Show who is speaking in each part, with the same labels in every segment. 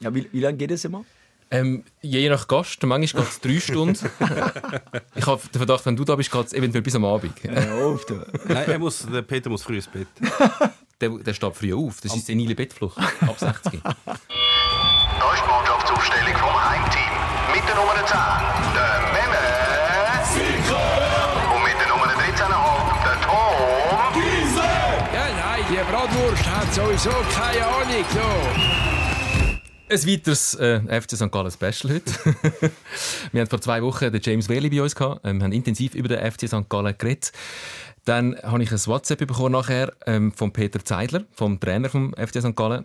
Speaker 1: Ja, wie, wie lange geht es immer?
Speaker 2: Ähm, je nach Gast, manchmal geht es drei Stunden. ich habe den Verdacht, wenn du da bist, geht es eventuell bis am Abend.
Speaker 1: Ja, oft.
Speaker 3: Nein, er muss, der Peter muss früh ins Bett.
Speaker 2: Der, der steht früh auf. Das ist senile Bettflucht. Ab 60.
Speaker 4: Da ist die Mannschaftsaufstellung vom Heimteam. Mit der Nummer 10, der Memme. Und mit der Nummer 13,5, der Tom.
Speaker 5: Ja, nein, die Bratwurst hat sowieso keine Ahnung. So.
Speaker 2: Ein weiteres äh, FC St. Gallen Special heute. wir hatten vor zwei Wochen den James Whaley bei uns gehabt. Ähm, wir haben intensiv über den FC St. Gallen geredet. Dann habe ich ein WhatsApp bekommen nachher ähm, von Peter Zeidler, vom Trainer vom FC St. Gallen.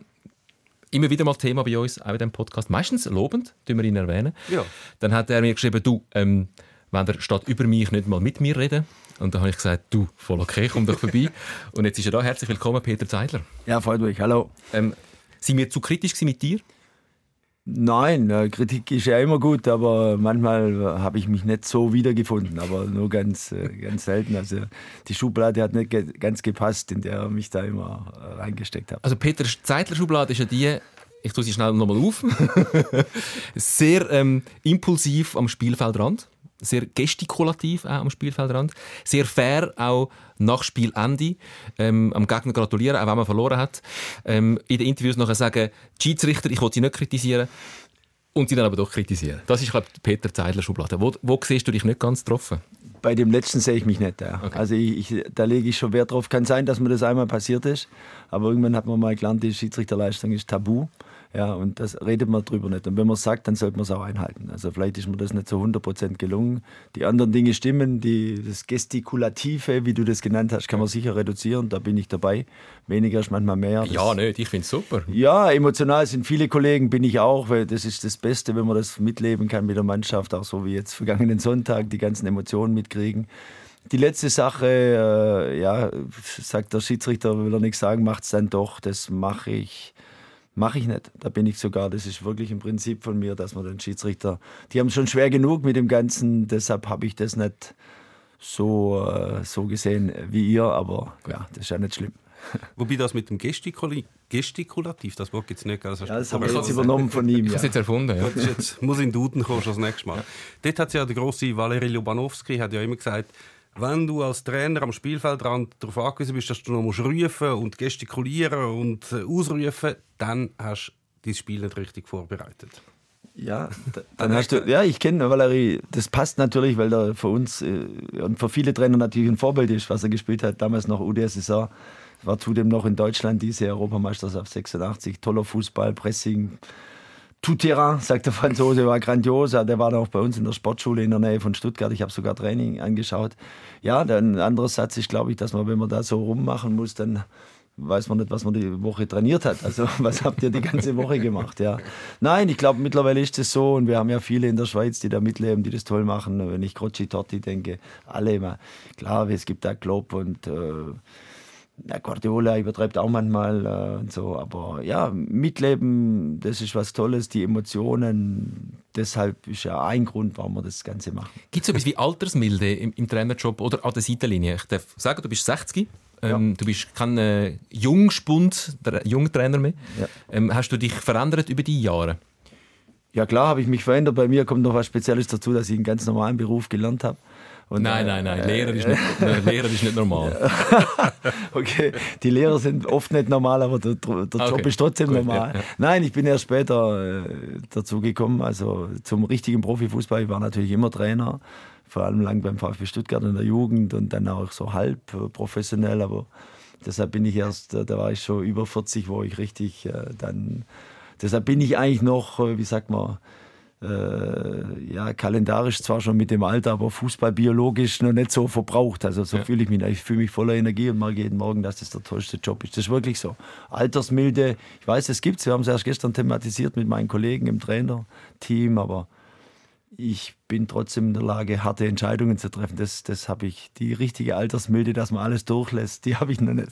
Speaker 2: Immer wieder mal Thema bei uns, auch in diesem Podcast. Meistens lobend, tun wir ihn erwähnen.
Speaker 3: Ja.
Speaker 2: Dann hat er mir geschrieben, du, ähm, wenn der statt über mich nicht mal mit mir reden. Und dann habe ich gesagt, du, voll okay, komm doch vorbei. Und jetzt ist er da. Herzlich willkommen, Peter Zeidler.
Speaker 1: Ja, freut mich. Hallo.
Speaker 2: Ähm, sind wir zu kritisch mit dir?
Speaker 1: Nein, äh, Kritik ist ja immer gut, aber manchmal äh, habe ich mich nicht so wiedergefunden, aber nur ganz, äh, ganz selten. Also die Schublade hat nicht ganz gepasst, in der er mich da immer reingesteckt hat.
Speaker 2: Also Peter Zeidler Schublade ist ja die, ich tue sie schnell nochmal auf, sehr ähm, impulsiv am Spielfeldrand, sehr gestikulativ auch am Spielfeldrand, sehr fair auch nach Spielende, ähm, am Gegner gratulieren, auch wenn man verloren hat. Ähm, in den Interviews nachher sagen, die Schiedsrichter, ich will sie nicht kritisieren, und sie dann aber doch kritisieren. Das ist, glaube ich, Peter Zeidler Schublade. Wo, wo siehst du dich nicht ganz getroffen?
Speaker 1: Bei dem letzten sehe ich mich nicht. Ja.
Speaker 2: Okay.
Speaker 1: Also ich, ich, da lege ich schon Wert drauf. Kann sein, dass mir das einmal passiert ist, aber irgendwann hat man mal gelernt, die Schiedsrichterleistung ist tabu. Ja, und das redet man drüber nicht. Und wenn man es sagt, dann sollte man es auch einhalten. Also vielleicht ist mir das nicht zu 100% gelungen. Die anderen Dinge stimmen, die, das Gestikulative, wie du das genannt hast, kann man sicher reduzieren. Da bin ich dabei. Weniger ist manchmal mehr. Das,
Speaker 2: Ja, nicht, ich finde es super.
Speaker 1: ja, emotional sind viele Kollegen, bin ich auch, weil das ist das Beste, wenn man das mitleben kann mit der Mannschaft, auch so wie jetzt vergangenen Sonntag, die ganzen Emotionen mitkriegen. Die letzte Sache, äh, ja, sagt der Schiedsrichter, will er nichts sagen, macht es dann doch. Das mache ich, mache ich nicht. Da bin ich sogar, das ist wirklich ein Prinzip von mir, dass man den Schiedsrichter, die haben schon schwer genug mit dem Ganzen, deshalb habe ich das nicht so, äh, so gesehen wie ihr, aber ja, das ist ja nicht schlimm.
Speaker 3: Wobei das mit dem Gestikuli Gestikulativ, das Wort gibt es nicht. Also
Speaker 1: Ja, das habe ich jetzt übernommen von ihm.
Speaker 2: Ich habe
Speaker 1: Ja.
Speaker 2: es jetzt erfunden. Ja.
Speaker 3: Das ist jetzt, muss in den Duden kommen, schon das nächste Mal. Dort hat ja der große Valery Lubanowski hat ja immer gesagt, wenn du als Trainer am Spielfeldrand darauf angewiesen bist, dass du noch musst rufen und gestikulieren und äh, ausrufen, dann hast du dein Spiel nicht richtig vorbereitet.
Speaker 1: Ja, da- dann hast du, ja, ich kenne Valerie. Das passt natürlich, weil er für uns äh, und für viele Trainer natürlich ein Vorbild ist, was er gespielt hat. Damals noch UdSSR, war zudem noch in Deutschland diese Europameisterschaft 86. Toller Fußball, Pressing, tout terrain, sagt der Franzose, war grandios. Der war auch bei uns in der Sportschule in der Nähe von Stuttgart. Ich habe sogar Training angeschaut. Ja, dann ein anderer Satz ist, glaube ich, dass man, wenn man da so rummachen muss, dann weiß man nicht, was man die Woche trainiert hat. Also was habt ihr die ganze Woche gemacht? Ja. Nein, ich glaube, mittlerweile ist es so und wir haben ja viele in der Schweiz, die da mitleben, die das toll machen. Wenn ich Croci Totti denke, alle immer. Klar, es gibt da Klopp und äh, ja, Guardiola übertreibt auch manchmal äh, und so, aber ja, mitleben, das ist was Tolles, die Emotionen, deshalb ist ja ein Grund, warum wir das Ganze machen.
Speaker 2: Gibt es etwas wie Altersmilde im, im Trainerjob oder an der Seitenlinie? Ich darf sagen, du bist 60. Ähm, Du bist kein äh, Jungspund, der Jungtrainer mehr.
Speaker 1: Ja.
Speaker 2: Ähm, hast du dich verändert über die Jahre?
Speaker 1: Ja klar, habe ich mich verändert. Bei mir kommt noch was Spezielles dazu, dass ich einen ganz normalen Beruf gelernt habe. Und,
Speaker 2: Nein,
Speaker 1: äh,
Speaker 2: nein, nein. Lehrer ist nicht, äh, Lehrer ist nicht normal.
Speaker 1: Okay, die Lehrer sind oft nicht normal, aber der, der Job
Speaker 2: Okay,
Speaker 1: ist trotzdem
Speaker 2: gut,
Speaker 1: normal.
Speaker 2: ja.
Speaker 1: Nein, ich bin erst später äh, dazu gekommen, also zum richtigen Profifußball. Ich war natürlich immer Trainer, vor allem lang beim VfB Stuttgart in der Jugend und dann auch so halb äh, professionell, aber deshalb bin ich erst, äh, da war ich schon über 40, wo ich richtig äh, dann, deshalb bin ich eigentlich noch, äh, wie sagt man, äh, ja, kalendarisch zwar schon mit dem Alter, aber fußballbiologisch noch nicht so verbraucht. Also so
Speaker 2: Ja.
Speaker 1: fühle ich mich. Ich fühle mich voller Energie und mag jeden Morgen, dass das der tollste Job ist. Das ist wirklich so. Altersmilde, ich weiß, es gibt's. Wir haben es erst gestern thematisiert mit meinen Kollegen im Trainerteam, aber ich bin trotzdem in der Lage, harte Entscheidungen zu treffen. Das, das habe ich. Die richtige Altersmilde, dass man alles durchlässt, die habe ich noch nicht.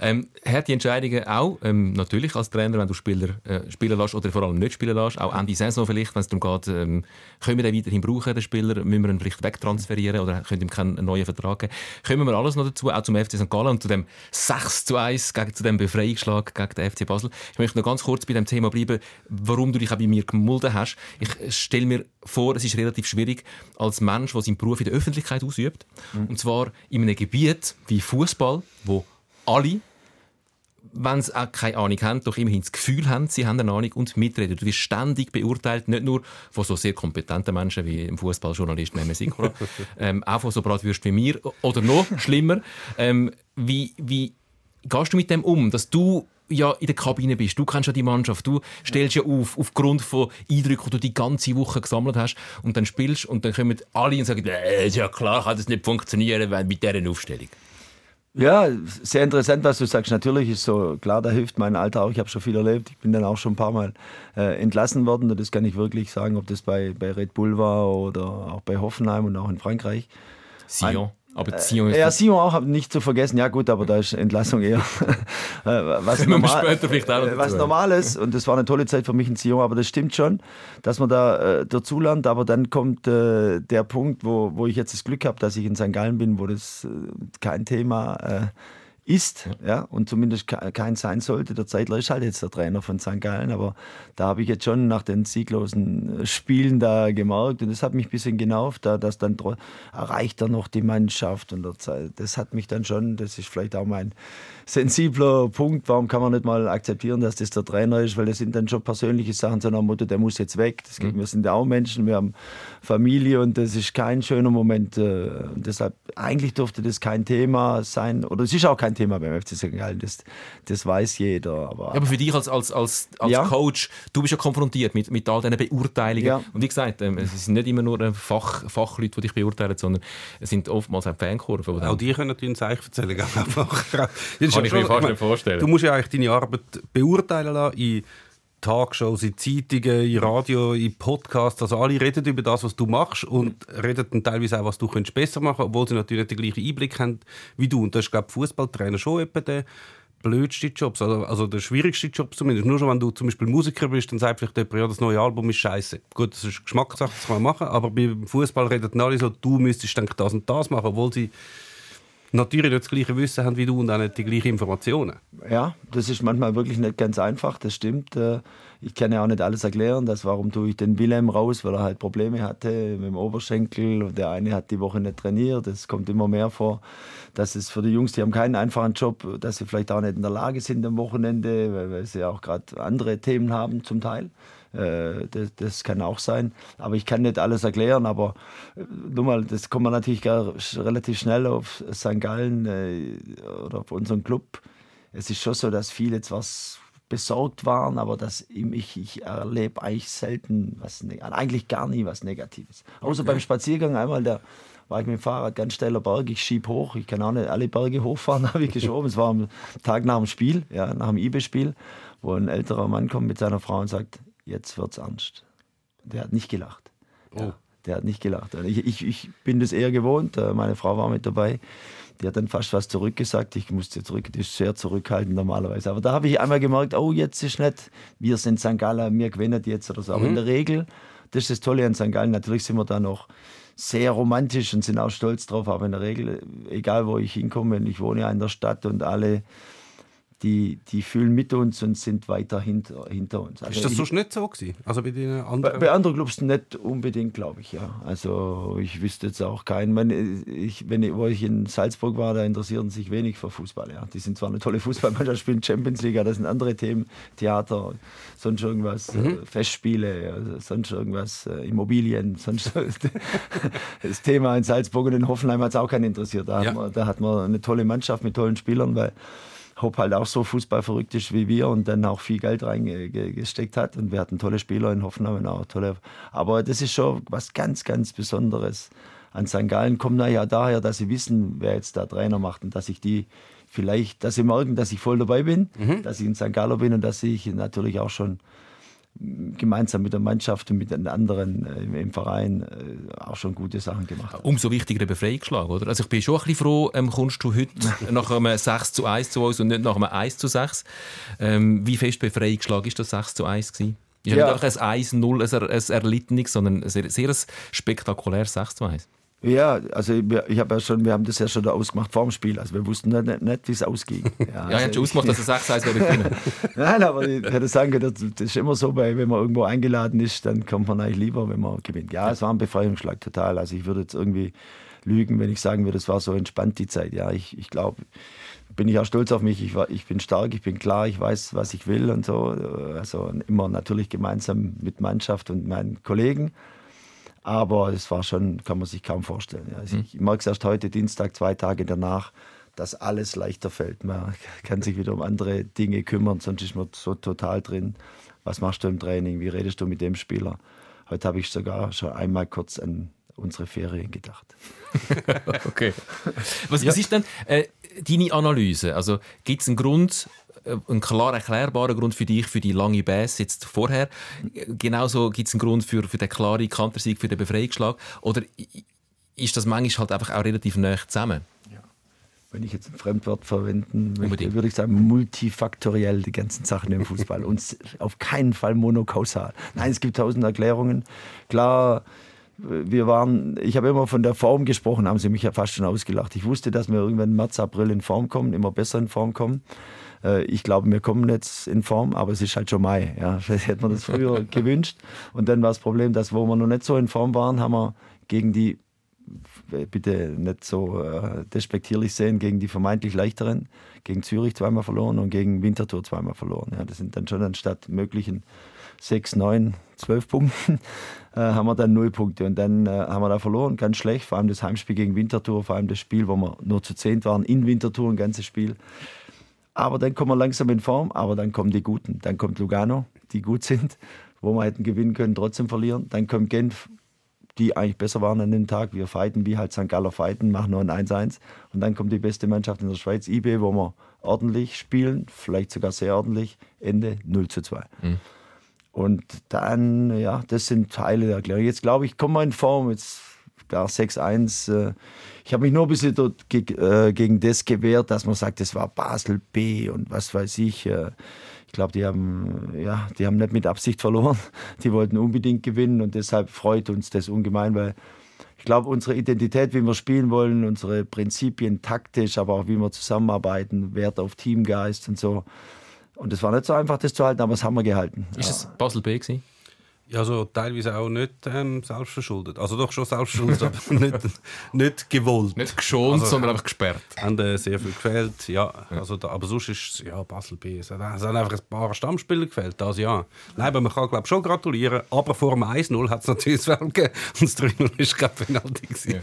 Speaker 2: Ähm, harte Entscheidungen auch, ähm, natürlich als Trainer, wenn du Spieler äh, spielen lässt oder vor allem nicht spielen lässt, auch Ende Saison vielleicht, wenn es darum geht, ähm, können wir den weiterhin brauchen, den Spieler, müssen wir ihn vielleicht wegtransferieren oder können ihm keinen neuen Vertrag geben. Kommen wir alles noch dazu, auch zum FC St. Gallen und zu dem 6 zu 1 gegen, zu dem Befreiungsschlag gegen den FC Basel. Ich möchte noch ganz kurz bei dem Thema bleiben, warum du dich auch bei mir gemulden hast. Ich stelle mir vor, es ist relativ schwierig als Mensch, der seinen Beruf in der Öffentlichkeit ausübt, mhm. und zwar in einem Gebiet wie Fußball, wo alle wenn sie auch keine Ahnung haben, doch immerhin das Gefühl haben, sie haben eine Ahnung und mitreden. Du wirst ständig beurteilt, nicht nur von so sehr kompetenten Menschen wie im Fußballjournalist Mehmet Sikora, ähm, auch von so Bratwürst wie mir oder noch schlimmer. Ähm, wie, wie gehst du mit dem um, dass du ja in der Kabine bist, du kennst ja die Mannschaft, du stellst ja auf, aufgrund von Eindrücken, die du die ganze Woche gesammelt hast und dann spielst und dann kommen alle und sagen, äh, ja klar kann das nicht funktionieren mit dieser Aufstellung.
Speaker 1: Ja, sehr interessant, was du sagst. Natürlich ist so, klar, da hilft mein Alter auch. Ich habe schon viel erlebt. Ich bin dann auch schon ein paar Mal äh, entlassen worden. Und das kann ich wirklich sagen, ob das bei, bei Red Bull war oder auch bei Hoffenheim und auch in Frankreich.
Speaker 2: Sion. Aber
Speaker 1: äh,
Speaker 2: Sion
Speaker 1: ist ja, Sion auch nicht zu vergessen. Ja gut, aber da ist Entlassung eher äh, was,
Speaker 2: normal, äh,
Speaker 1: was Normales. Und das war eine tolle Zeit für mich in Sion. Aber das stimmt schon, dass man da äh, dazulernt. Aber dann kommt äh, der Punkt, wo, wo ich jetzt das Glück habe, dass ich in St. Gallen bin, wo das äh, kein Thema ist ist ja. und zumindest kein sein sollte. Der Zeitler ist halt jetzt der Trainer von St. Gallen, aber da habe ich jetzt schon nach den sieglosen äh, Spielen da gemerkt und das hat mich ein bisschen genervt, da dass dann erreicht er noch die Mannschaft und das hat mich dann schon, das ist vielleicht auch mein sensibler Punkt, warum kann man nicht mal akzeptieren, dass das der Trainer ist, weil das sind dann schon persönliche Sachen, so nach dem Motto, der muss jetzt weg. Das mhm. Wir sind ja auch Menschen, wir haben Familie und das ist kein schöner Moment äh, und deshalb, eigentlich durfte das kein Thema sein oder es ist auch kein Thema beim FC St. Gallen, das, das weiß jeder. Aber,
Speaker 2: ja, aber für dich als, als, als, als ja. Coach, du bist ja konfrontiert mit, mit all diesen Beurteilungen. Ja. Und wie gesagt, ähm, es sind nicht immer nur äh, Fach, Fachleute, die dich beurteilen, sondern es sind oftmals auch Fankurven.
Speaker 3: Auch die können natürlich ein Zeichen erzählen. Kann
Speaker 2: ich mir fast nicht vorstellen.
Speaker 3: Du musst ja eigentlich deine Arbeit beurteilen lassen in Talkshows, in Zeitungen, in Radio, in Podcasts. Also alle reden über das, was du machst und reden dann teilweise auch, was du könntest besser machen könntest, obwohl sie natürlich den gleichen Einblick haben wie du. Und das ist, glaube ich, Fußballtrainer schon etwa der blödste Job, also, also der schwierigste Job zumindest. Nur schon, wenn du zum Beispiel Musiker bist, dann sagt vielleicht jemand, ja, das neue Album ist scheiße. Gut, das ist Geschmackssache, das kann man machen, aber beim Fußball reden alle so, du müsstest denke das und das machen, obwohl sie natürlich nicht das gleiche Wissen haben wie du und auch nicht die gleichen Informationen.
Speaker 1: Ja, das ist manchmal wirklich nicht ganz einfach, das stimmt. Äh, ich kann ja auch nicht alles erklären, das warum tue ich den Wilhelm raus, weil er halt Probleme hatte mit dem Oberschenkel und der eine hat die Woche nicht trainiert, das kommt immer mehr vor. Das ist für die Jungs, die haben keinen einfachen Job, dass sie vielleicht auch nicht in der Lage sind am Wochenende, weil sie auch gerade andere Themen haben zum Teil. Äh, das, das, kann auch sein. Aber ich kann nicht alles erklären. Aber äh, nur mal, das kommt man natürlich relativ schnell auf St. Gallen äh, oder auf unseren Club. Es ist schon so, dass viele zwar besorgt waren, aber dass ich, ich erlebe eigentlich selten was, ne-, eigentlich gar nie was Negatives. Außer okay. beim Spaziergang einmal, da war ich mit dem Fahrrad ganz steiler Berg, ich schieb hoch, ich kann auch nicht alle Berge hochfahren, habe ich geschoben. es war am Tag nach dem Spiel, ja, nach dem IBE-Spiel, wo ein älterer Mann kommt mit seiner Frau und sagt, jetzt wird's ernst. Der hat nicht gelacht. Oh. Der hat nicht gelacht. Ich, ich, ich bin das eher gewohnt. Äh, meine Frau war mit dabei. Die hat dann fast was zurückgesagt. Ich musste zurück, die ist sehr zurückhaltend normalerweise. Aber da habe ich einmal gemerkt, oh, jetzt ist nicht, wir sind St. Gallen, wir gewinnen jetzt oder so. Aber mhm. in der Regel, das ist das Tolle an St. Gallen, natürlich sind wir da noch sehr romantisch und sind auch stolz drauf. Aber in der Regel, egal wo ich hinkomme, ich wohne ja in der Stadt und alle die, die fühlen mit uns und sind weiter hinter, hinter uns.
Speaker 3: Also ist das so nicht so gewesen? Also bei den
Speaker 1: anderen? Bei, bei anderen Clubs nicht unbedingt, glaube ich, ja. Also ich wüsste jetzt auch keinen. Wenn ich, wenn ich, wo ich in Salzburg war, da interessieren sich wenig für Fußball. Ja. Die sind zwar eine tolle Fußballmannschaft, spielen Champions League, das sind andere Themen, Theater, sonst irgendwas, mhm. äh, Festspiele, also sonst irgendwas, äh, Immobilien, sonst das Thema in Salzburg und in Hoffenheim hat es auch keinen interessiert. Da, ja. hat man, da hat man eine tolle Mannschaft mit tollen Spielern, weil Hopp halt auch so fußballverrückt ist wie wir und dann auch viel Geld reingesteckt hat. Und wir hatten tolle Spieler in Hoffenheim auch tolle. Aber das ist schon was ganz, ganz Besonderes an St. Gallen. Kommt ja daher, dass sie wissen, wer jetzt der Trainer macht und dass ich die vielleicht, dass sie merken, dass ich voll dabei bin, mhm. dass ich in St. Gallen bin und dass ich natürlich auch schon gemeinsam mit der Mannschaft und mit den anderen äh, im, Verein äh, auch schon gute Sachen gemacht hat.
Speaker 2: Umso wichtiger der Befreiungsschlag, oder? Also ich bin schon ein bisschen froh, ähm, kommst du heute nach einem 6 zu 1 zu uns und nicht nach einem 1 zu 6. Ähm, wie fest Befreiungsschlag ist das 6 zu 1 gewesen? Ist ja. nicht einfach ein 1-0 ein, ein Erlittenes, sondern ein sehr, sehr spektakuläres 6 zu 1.
Speaker 1: Ja, also ich, ich habe ja schon, wir haben das ja schon ausgemacht vor dem Spiel. Also wir wussten nicht, nicht wie es ausging.
Speaker 2: Ja, ja
Speaker 1: also
Speaker 2: ich hätte schon ausgemacht, dass es 6 1 wäre können.
Speaker 1: Nein, aber ich hätte sagen können, das, das ist immer so, bei, wenn man irgendwo eingeladen ist, dann kommt man eigentlich lieber, wenn man gewinnt. Ja, es war ein Befreiungsschlag total. Also ich würde jetzt irgendwie lügen, wenn ich sagen würde, es war so entspannt die Zeit. Ja, ich, ich glaube, bin ich auch stolz auf mich. Ich, war, ich bin stark, ich bin klar, ich weiß, was ich will und so. Also immer natürlich gemeinsam mit Mannschaft und meinen Kollegen. Aber es war schon, kann man sich kaum vorstellen. Ja. Also ich merke es erst heute, Dienstag, zwei Tage danach, dass alles leichter fällt. Man kann sich wieder um andere Dinge kümmern, sonst ist man so total drin. Was machst du im Training? Wie redest du mit dem Spieler? Heute habe ich sogar schon einmal kurz an unsere Ferien gedacht.
Speaker 2: okay. Was, ja. was ist denn äh, deine Analyse? Also gibt es einen Grund, äh, ein klar erklärbarer Grund für dich, für die lange Bass jetzt vorher. Genauso gibt es einen Grund für, für den klaren Kantersieg, für den Befreiungsschlag. Oder ist das manchmal halt einfach auch relativ nah zusammen?
Speaker 1: Wenn ich jetzt ein Fremdwort verwenden möchte, würde ich sagen, multifaktoriell die ganzen Sachen im Fußball und auf keinen Fall monokausal. Nein, es gibt tausend Erklärungen. Klar, wir waren, ich habe immer von der Form gesprochen, haben sie mich ja fast schon ausgelacht. Ich wusste, dass wir irgendwann im März, April in Form kommen, immer besser in Form kommen. Äh, ich glaube, wir kommen jetzt in Form, aber es ist halt schon Mai. Ja. Vielleicht hätte man das früher gewünscht. Und dann war das Problem, dass wo wir noch nicht so in Form waren, haben wir gegen die, bitte nicht so äh, despektierlich sehen, gegen die vermeintlich leichteren, gegen Zürich zweimal verloren und gegen Winterthur zweimal verloren. Ja, das sind dann schon anstatt möglichen sechs, neun, zwölf Punkten, äh, haben wir dann null Punkte. Und dann äh, haben wir da verloren, ganz schlecht. Vor allem das Heimspiel gegen Winterthur, vor allem das Spiel, wo wir nur zu zehn waren, in Winterthur, ein ganzes Spiel. Aber dann kommen wir langsam in Form, aber dann kommen die Guten. Dann kommt Lugano, die gut sind, wo wir hätten gewinnen können, trotzdem verlieren. Dann kommt Genf, die eigentlich besser waren an dem Tag. Wir fighten, wie halt St. Galler fighten, machen nur ein 1-1. Und dann kommt die beste Mannschaft in der Schweiz, IB, wo wir ordentlich spielen, vielleicht sogar sehr ordentlich. Ende 0 zu 2. Mhm. Und dann, ja, das sind Teile der Erklärung. Jetzt glaube ich, kommen wir in Form. Jetzt gar 6-1. Äh, ich habe mich nur ein bisschen dort äh, gegen das gewehrt, dass man sagt, das war Basel B und was weiß ich. Äh, ich glaube, die haben, ja, die haben nicht mit Absicht verloren. Die wollten unbedingt gewinnen und deshalb freut uns das ungemein, weil ich glaube, unsere Identität, wie wir spielen wollen, unsere Prinzipien taktisch, aber auch wie wir zusammenarbeiten, Wert auf Teamgeist und so. Und es war nicht so einfach, das zu halten, aber das haben wir gehalten.
Speaker 2: Ist es Basel B gewesen?
Speaker 3: Ja, also teilweise auch nicht ähm, selbstverschuldet. Also doch schon selbstverschuldet, aber nicht, nicht gewollt.
Speaker 2: Nicht geschont, also, sondern einfach gesperrt.
Speaker 3: Haben äh, sehr viel gefällt, ja. Also, da, aber sonst ist es, ja, Basel B. Es hat, es hat einfach ein paar Stammspieler gefällt, das ja. Nein, aber man kann glaube schon gratulieren. Aber vor dem 1-0 hat es natürlich das gegeben. Und das 3-0 ist gerade Penalty gewesen.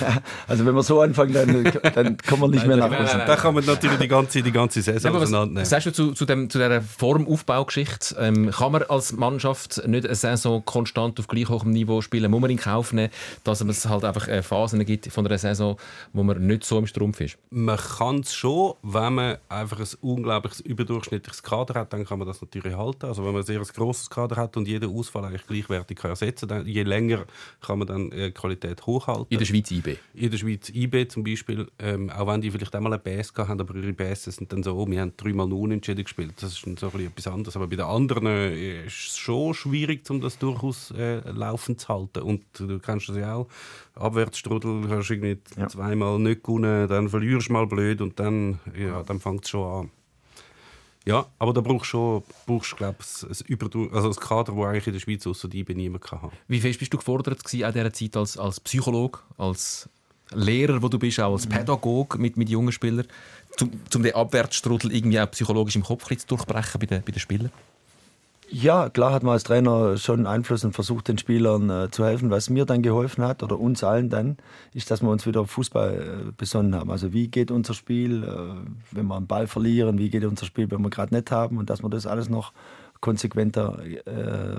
Speaker 1: Ja. also wenn wir so anfangen, dann, dann kommen wir nicht mehr nach Hause.
Speaker 3: Da kann man natürlich die ganze, die ganze Saison ja, auseinandernehmen.
Speaker 2: Sagst du zu, zu, dem, zu dieser Formaufbaugeschichte, ähm, kann man als Mannschaft nicht eine Saison konstant auf gleich hohem Niveau spielen, muss man in Kauf nehmen, dass es halt einfach äh, Phasen gibt von einer Saison, wo man nicht so im Strumpf ist?
Speaker 3: Man kann es schon, wenn man einfach ein unglaubliches überdurchschnittliches Kader hat, dann kann man das natürlich halten. Also wenn man ein sehr grosses Kader hat und jeden Ausfall eigentlich gleichwertig kann ersetzen kann, je länger kann man dann äh, Qualität hochhalten.
Speaker 2: In der Schweiz IB?
Speaker 3: In der Schweiz IB zum Beispiel, ähm, auch wenn die vielleicht einmal eine Bass haben, aber ihre Bases sind dann so, oh, wir haben dreimal unentschieden gespielt. Das ist so ein etwas anderes. Aber bei den anderen äh, ist es schon schwierig, um das durchaus äh, laufend zu halten. Und du kennst das ja auch. Abwärtsstrudel hast du irgendwie ja. zweimal nicht gewonnen, dann verlierst du mal blöd und dann, ja, dann fängt es schon an. Ja, aber da brauchst du schon, brauchst, glaub, ein, also ein Kader, das eigentlich in der Schweiz außer die niemand haben
Speaker 2: Wie fest bist du gefordert gewesen, in dieser Zeit als, als Psychologe, als Lehrer, wo du bist, auch als Pädagoge mit, mit jungen Spielern, um, um den Abwärtsstrudel irgendwie auch psychologisch im Kopf zu durchbrechen bei den, bei den Spielern?
Speaker 1: Ja, klar hat man als Trainer schon Einfluss und versucht den Spielern äh, zu helfen. Was mir dann geholfen hat, oder uns allen dann, ist, dass wir uns wieder auf Fußball äh, besonnen haben. Also wie geht unser Spiel, äh, wenn wir einen Ball verlieren, wie geht unser Spiel, wenn wir gerade nicht haben und dass wir das alles noch konsequenter äh,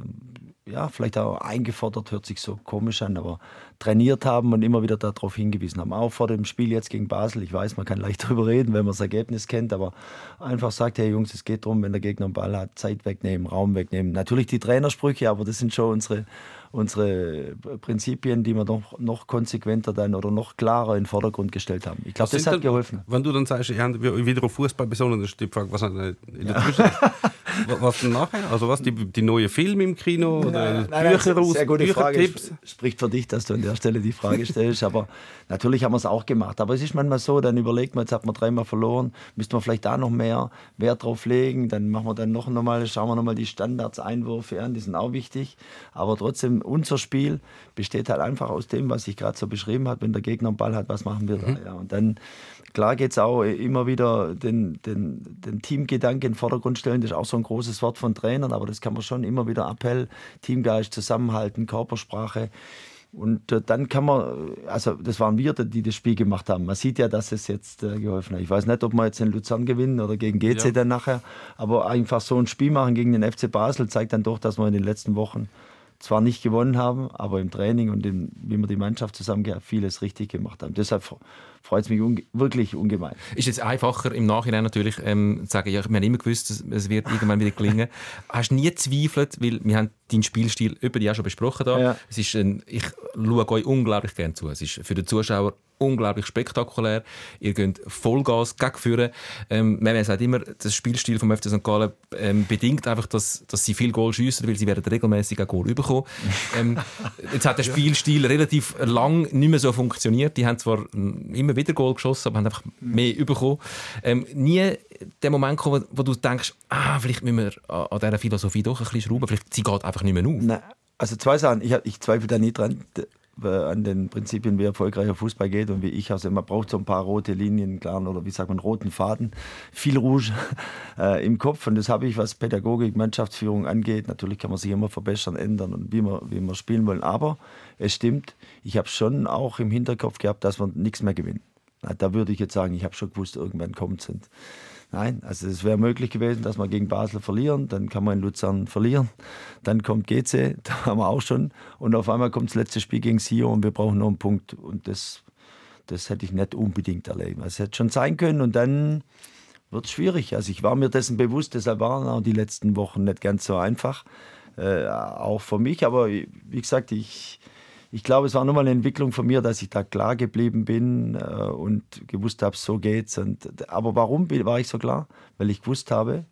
Speaker 1: ja, vielleicht auch eingefordert, hört sich so komisch an, aber trainiert haben und immer wieder darauf hingewiesen haben. Auch vor dem Spiel jetzt gegen Basel. Ich weiß, man kann leicht darüber reden, wenn man das Ergebnis kennt, aber einfach sagt, hey Jungs, es geht darum, wenn der Gegner einen Ball hat, Zeit wegnehmen, Raum wegnehmen. Natürlich die Trainersprüche, aber das sind schon unsere, unsere Prinzipien, die wir noch, noch konsequenter dann oder noch klarer in den Vordergrund gestellt haben. Ich glaube, das hat
Speaker 3: dann,
Speaker 1: geholfen.
Speaker 3: Wenn du dann sagst, ich habe wieder auf Fußball besonnen, ist die Frage, was in der Zwischenzeit? was denn nachher? Also was, die, die neuen Filme im Kino oder
Speaker 1: Nein,
Speaker 3: Bücher
Speaker 1: nein, sehr gute Frage.
Speaker 3: Büchertipps?
Speaker 1: Spricht für dich, dass du an der Stelle die Frage stellst. Aber natürlich haben wir es auch gemacht. Aber es ist manchmal so, dann überlegt man, jetzt hat man dreimal verloren, müsste man vielleicht da noch mehr Wert drauf legen. Dann machen wir dann noch einmal, schauen wir nochmal die Standards, Einwürfe an, die sind auch wichtig. Aber trotzdem, unser Spiel besteht halt einfach aus dem, was ich gerade so beschrieben habe. Wenn der Gegner einen Ball hat, was machen wir da? Ja, und dann, klar geht es auch immer wieder den, den, den Teamgedanken in den Vordergrund stellen. Das ist auch so ein großes Wort von Trainern, aber das kann man schon immer wieder Appell, Teamgeist, Zusammenhalten, Körpersprache. Und äh, dann kann man, also das waren wir, die das Spiel gemacht haben. Man sieht ja, dass es jetzt äh, geholfen hat. Ich weiß nicht, ob wir jetzt in Luzern gewinnen oder gegen GC
Speaker 3: Ja.
Speaker 1: dann nachher, aber einfach so ein Spiel machen gegen den FC Basel zeigt dann doch, dass wir in den letzten Wochen zwar nicht gewonnen haben, aber im Training und im, wie wir die Mannschaft zusammen vieles richtig gemacht haben. Deshalb freut es mich unge wirklich ungemein.
Speaker 2: Ist jetzt einfacher im Nachhinein natürlich ähm, zu sagen, ja, wir haben immer gewusst, es- wird irgendwann wieder gelingen. Hast du nie gezweifelt, weil wir haben deinen Spielstil über die auch schon besprochen da.
Speaker 1: Ja.
Speaker 2: Es ist ein, ich schaue euch unglaublich gerne zu. Es ist für den Zuschauer unglaublich spektakulär. Ihr geht Vollgas gegen vorne. Ähm, man sagt immer, das Spielstil vom FC St. Gallen ähm, bedingt einfach, dass, dass sie viel Goal schiessen, weil sie werden regelmäßig auch Goal bekommen. ähm, jetzt hat der Spielstil relativ lang nicht mehr so funktioniert. Die haben zwar mm, immer wieder Goal geschossen, aber haben einfach mehr bekommen. Ähm, nie der Moment kommen, wo du denkst, ah, vielleicht müssen wir an, an dieser Philosophie doch ein bisschen schrauben. Vielleicht sie geht einfach nicht mehr auf.
Speaker 1: Na, also zwei Sachen. Ich, ich zweifle da nie dran an den Prinzipien, wie erfolgreicher Fußball geht und wie ich. Also man braucht so ein paar rote Linien, klaren oder wie sagt man, roten Faden, viel Rouge äh, im Kopf. Und das habe ich, was Pädagogik, Mannschaftsführung angeht. Natürlich kann man sich immer verbessern, ändern und wie wir, wie wir spielen wollen. Aber es stimmt, ich habe schon auch im Hinterkopf gehabt, dass wir nichts mehr gewinnen. Da würde ich jetzt sagen, ich habe schon gewusst, irgendwann kommt es. Nein, also es wäre möglich gewesen, dass wir gegen Basel verlieren, dann kann man in Luzern verlieren, dann kommt GC, da haben wir auch schon und auf einmal kommt das letzte Spiel gegen Sion und wir brauchen noch einen Punkt und das, das hätte ich nicht unbedingt erlebt. Also Es hätte schon sein können und dann wird es schwierig. Also ich war mir dessen bewusst, deshalb waren auch die letzten Wochen nicht ganz so einfach, äh, auch für mich, aber wie gesagt, ich, ich glaube, es war nur mal eine Entwicklung von mir, dass ich da klar geblieben bin äh, und gewusst habe, so geht's. Und, aber warum war ich so klar? Weil ich gewusst habe,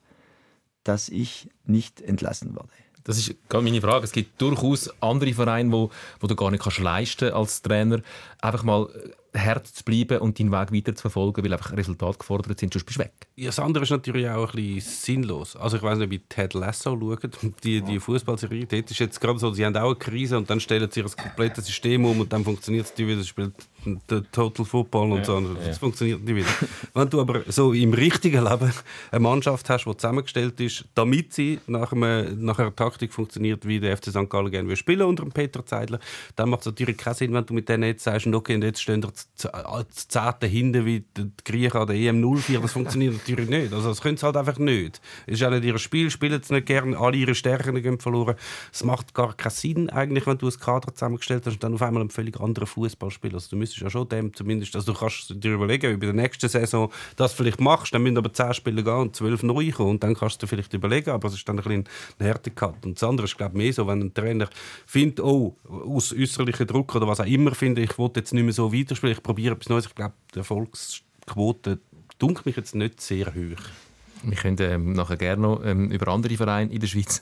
Speaker 1: dass ich nicht entlassen werde.
Speaker 2: Das ist gerade meine Frage. Es gibt durchaus andere Vereine, wo, wo du gar nicht kannst leisten als Trainer, einfach mal äh, hart zu bleiben und deinen Weg weiter zu verfolgen, weil einfach Resultate gefordert sind, sonst bist du weg.
Speaker 3: Ja, das andere ist natürlich auch ein bisschen sinnlos. Also ich weiß nicht, wie Ted Lasso schaut, die, die Fußballserie. Dort ist jetzt gerade so, sie haben auch eine Krise und dann stellen sie ihr komplettes System um und dann funktioniert es wieder, spielt der Total Football und so. Und Das funktioniert nicht wieder. Wenn du aber so im richtigen Leben eine Mannschaft hast, die zusammengestellt ist, damit sie nach, einem, nach einer Taktik funktioniert, wie der FC St. Gallen gerne will spielen unter dem Peter Zeidler, dann macht es natürlich keinen Sinn, wenn du mit denen jetzt sagst, okay, und jetzt stehen wir zu zehn hinten wie die Griechen an der EM 04. Das funktioniert natürlich nicht. Also das können sie halt einfach nicht. Es ist auch nicht ihr Spiel, spielen sie nicht gern, alle ihre Stärken gehen verloren. Es macht gar keinen Sinn eigentlich, wenn du ein Kader zusammengestellt hast und dann auf einmal einen völlig anderen Fußball spielst. Also du müsstest ja schon dem zumindest, also du kannst dir überlegen, ob in der nächsten Saison das vielleicht machst, dann müssen aber zehn Spiele gehen und zwölf neu kommen und dann kannst du dir vielleicht überlegen, aber es ist dann ein bisschen ein Härtecut. Und das andere ist, glaube ich, mehr so, wenn ein Trainer findet, oh, aus äußerlichen Druck oder was auch immer, finde ich, will jetzt nicht mehr so weiterspielen, ich probiere etwas Neues. Ich glaube, die Erfolgsquote dunkelt mich jetzt nicht sehr hoch.
Speaker 2: Wir können ähm, nachher gerne noch ähm, über andere Vereine in der Schweiz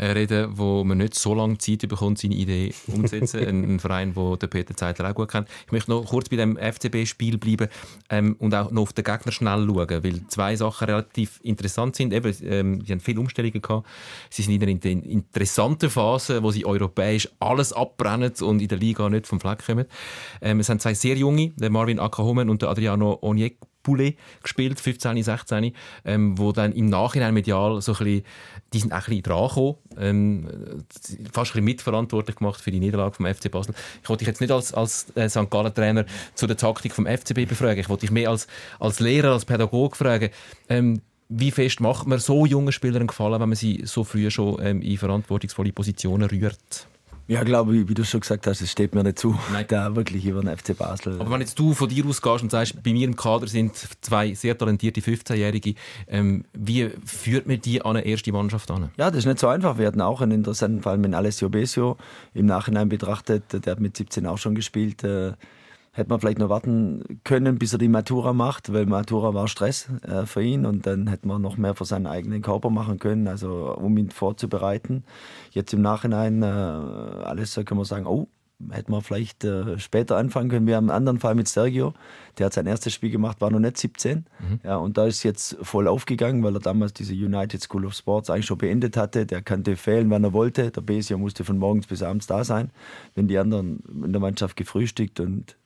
Speaker 2: reden, wo man nicht so lange Zeit bekommt, seine Idee umzusetzen. ein, ein Verein, wo der Peter Zeitler auch gut kennt. Ich möchte noch kurz bei dem FCB-Spiel bleiben ähm, und auch noch auf den Gegner schnell schauen, weil zwei Sachen relativ interessant sind. Eben, ähm, sie haben viele Umstellungen gehabt. Sie sind in einer in- interessanten Phase, wo sie europäisch alles abbrennen und in der Liga nicht vom Fleck kommen. Ähm, es haben zwei sehr junge, der Marvin Akahomen und der Adriano Onyek Poulet gespielt, 15, 16, ähm, wo dann im Nachhinein medial so ein bisschen, die sind auch ein bisschen dran gekommen, ähm, fast ein mitverantwortlich gemacht für die Niederlage vom FC Basel. Ich wollte dich jetzt nicht als, als äh, St. Gallen Trainer zu der Taktik vom FCB befragen, ich wollte dich mehr als, als Lehrer, als Pädagoge fragen, ähm, wie fest macht man so jungen Spielern gefallen, wenn man sie so früh schon ähm, in verantwortungsvolle Positionen rührt?
Speaker 1: Ja, glaube ich, wie du schon gesagt hast, es steht mir nicht zu,
Speaker 2: Nein.
Speaker 1: da wirklich über den FC Basel.
Speaker 2: Aber wenn jetzt du von dir ausgehst und sagst, bei mir im Kader sind zwei sehr talentierte 15-Jährige, ähm, wie führt man die an eine erste Mannschaft an?
Speaker 1: Ja, das ist nicht so einfach. Wir hatten auch einen interessanten Fall mit Alessio Besio im Nachhinein betrachtet. Der hat mit 17 auch schon gespielt. Äh, hätte man vielleicht noch warten können, bis er die Matura macht, weil Matura war Stress äh, für ihn und dann hätte man noch mehr für seinen eigenen Körper machen können, also um ihn vorzubereiten. Jetzt im Nachhinein äh, alles so können wir sagen, oh, hätte man vielleicht äh, später anfangen können. Wir haben einen anderen Fall mit Sergio, der hat sein erstes Spiel gemacht, war noch nicht 17. Ja, und da ist jetzt voll aufgegangen, weil er damals diese United School of Sports eigentlich schon beendet hatte. Der konnte fehlen, wann er wollte. Der Besio musste von morgens bis abends da sein. Wenn die anderen in der Mannschaft gefrühstückt und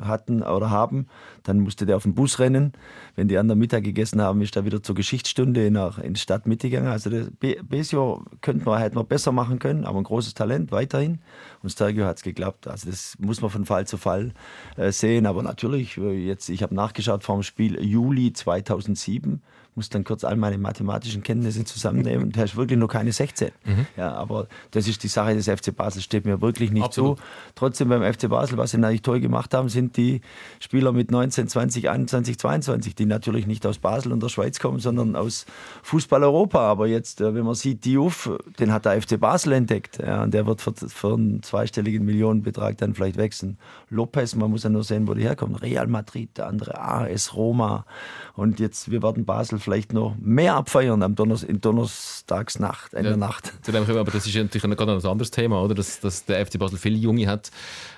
Speaker 1: hatten oder haben, dann musste der auf den Bus rennen. Wenn die anderen Mittag gegessen haben, ist er wieder zur Geschichtsstunde nach, in die Stadt mitgegangen. Also das Be- Besio könnte man, hätte man besser machen können, aber ein großes Talent weiterhin. Und Sergio hat es geklappt. Also das muss man von Fall zu Fall äh, sehen. Aber natürlich, äh, jetzt, ich habe nachgeschaut vor dem Spiel Juli 2007, muss dann kurz all meine mathematischen Kenntnisse zusammennehmen. Der ist wirklich noch keine 16. Ja, aber das ist die Sache des FC Basel, steht mir wirklich nicht
Speaker 2: Absolut.
Speaker 1: zu. Trotzdem beim FC Basel, was sie natürlich toll gemacht haben, sind die Spieler mit 19, 20, 21, 22, die natürlich nicht aus Basel und der Schweiz kommen, sondern aus Fußball Europa. Aber jetzt, äh, wenn man sieht, Diouf, den hat der FC Basel entdeckt. Ja, und der wird für, für einen zweistelligen Millionenbetrag dann vielleicht wechseln. Lopez, man muss ja nur sehen, wo die herkommen. Real Madrid, der andere AS Roma. Und jetzt, wir werden Basel vielleicht noch mehr abfeiern am Donners, in Donnerstagsnacht, in der Nacht.
Speaker 2: Zu dem kommen aber das ist ja natürlich gerade ein anderes Thema, oder? Dass, dass der FC Basel viele Junge hat,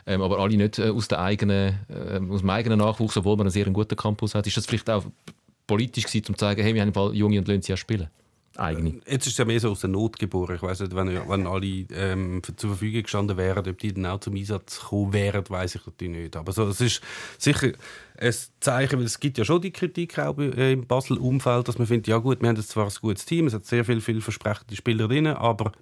Speaker 2: ähm, aber alle nicht äh, aus, der eigenen, äh, aus dem eigenen Nachwuchs, obwohl man einen sehr guten Campus hat. Ist das vielleicht auch politisch gewesen, um zu sagen, hey, wir haben im Fall Junge und lassen sie ja spielen? Eigene.
Speaker 3: Jetzt ist es ja mehr so aus der Not geboren. Ich weiß nicht, wenn, wenn alle ähm, zur Verfügung gestanden wären, ob die dann auch zum Einsatz gekommen wären, weiß ich natürlich nicht. Aber so, es ist sicher ein Zeichen, weil es gibt ja schon die Kritik auch äh, im Basel-Umfeld, dass man findet, ja gut, wir haben jetzt zwar ein gutes Team, es hat sehr viele vielversprechende Spieler drin, aber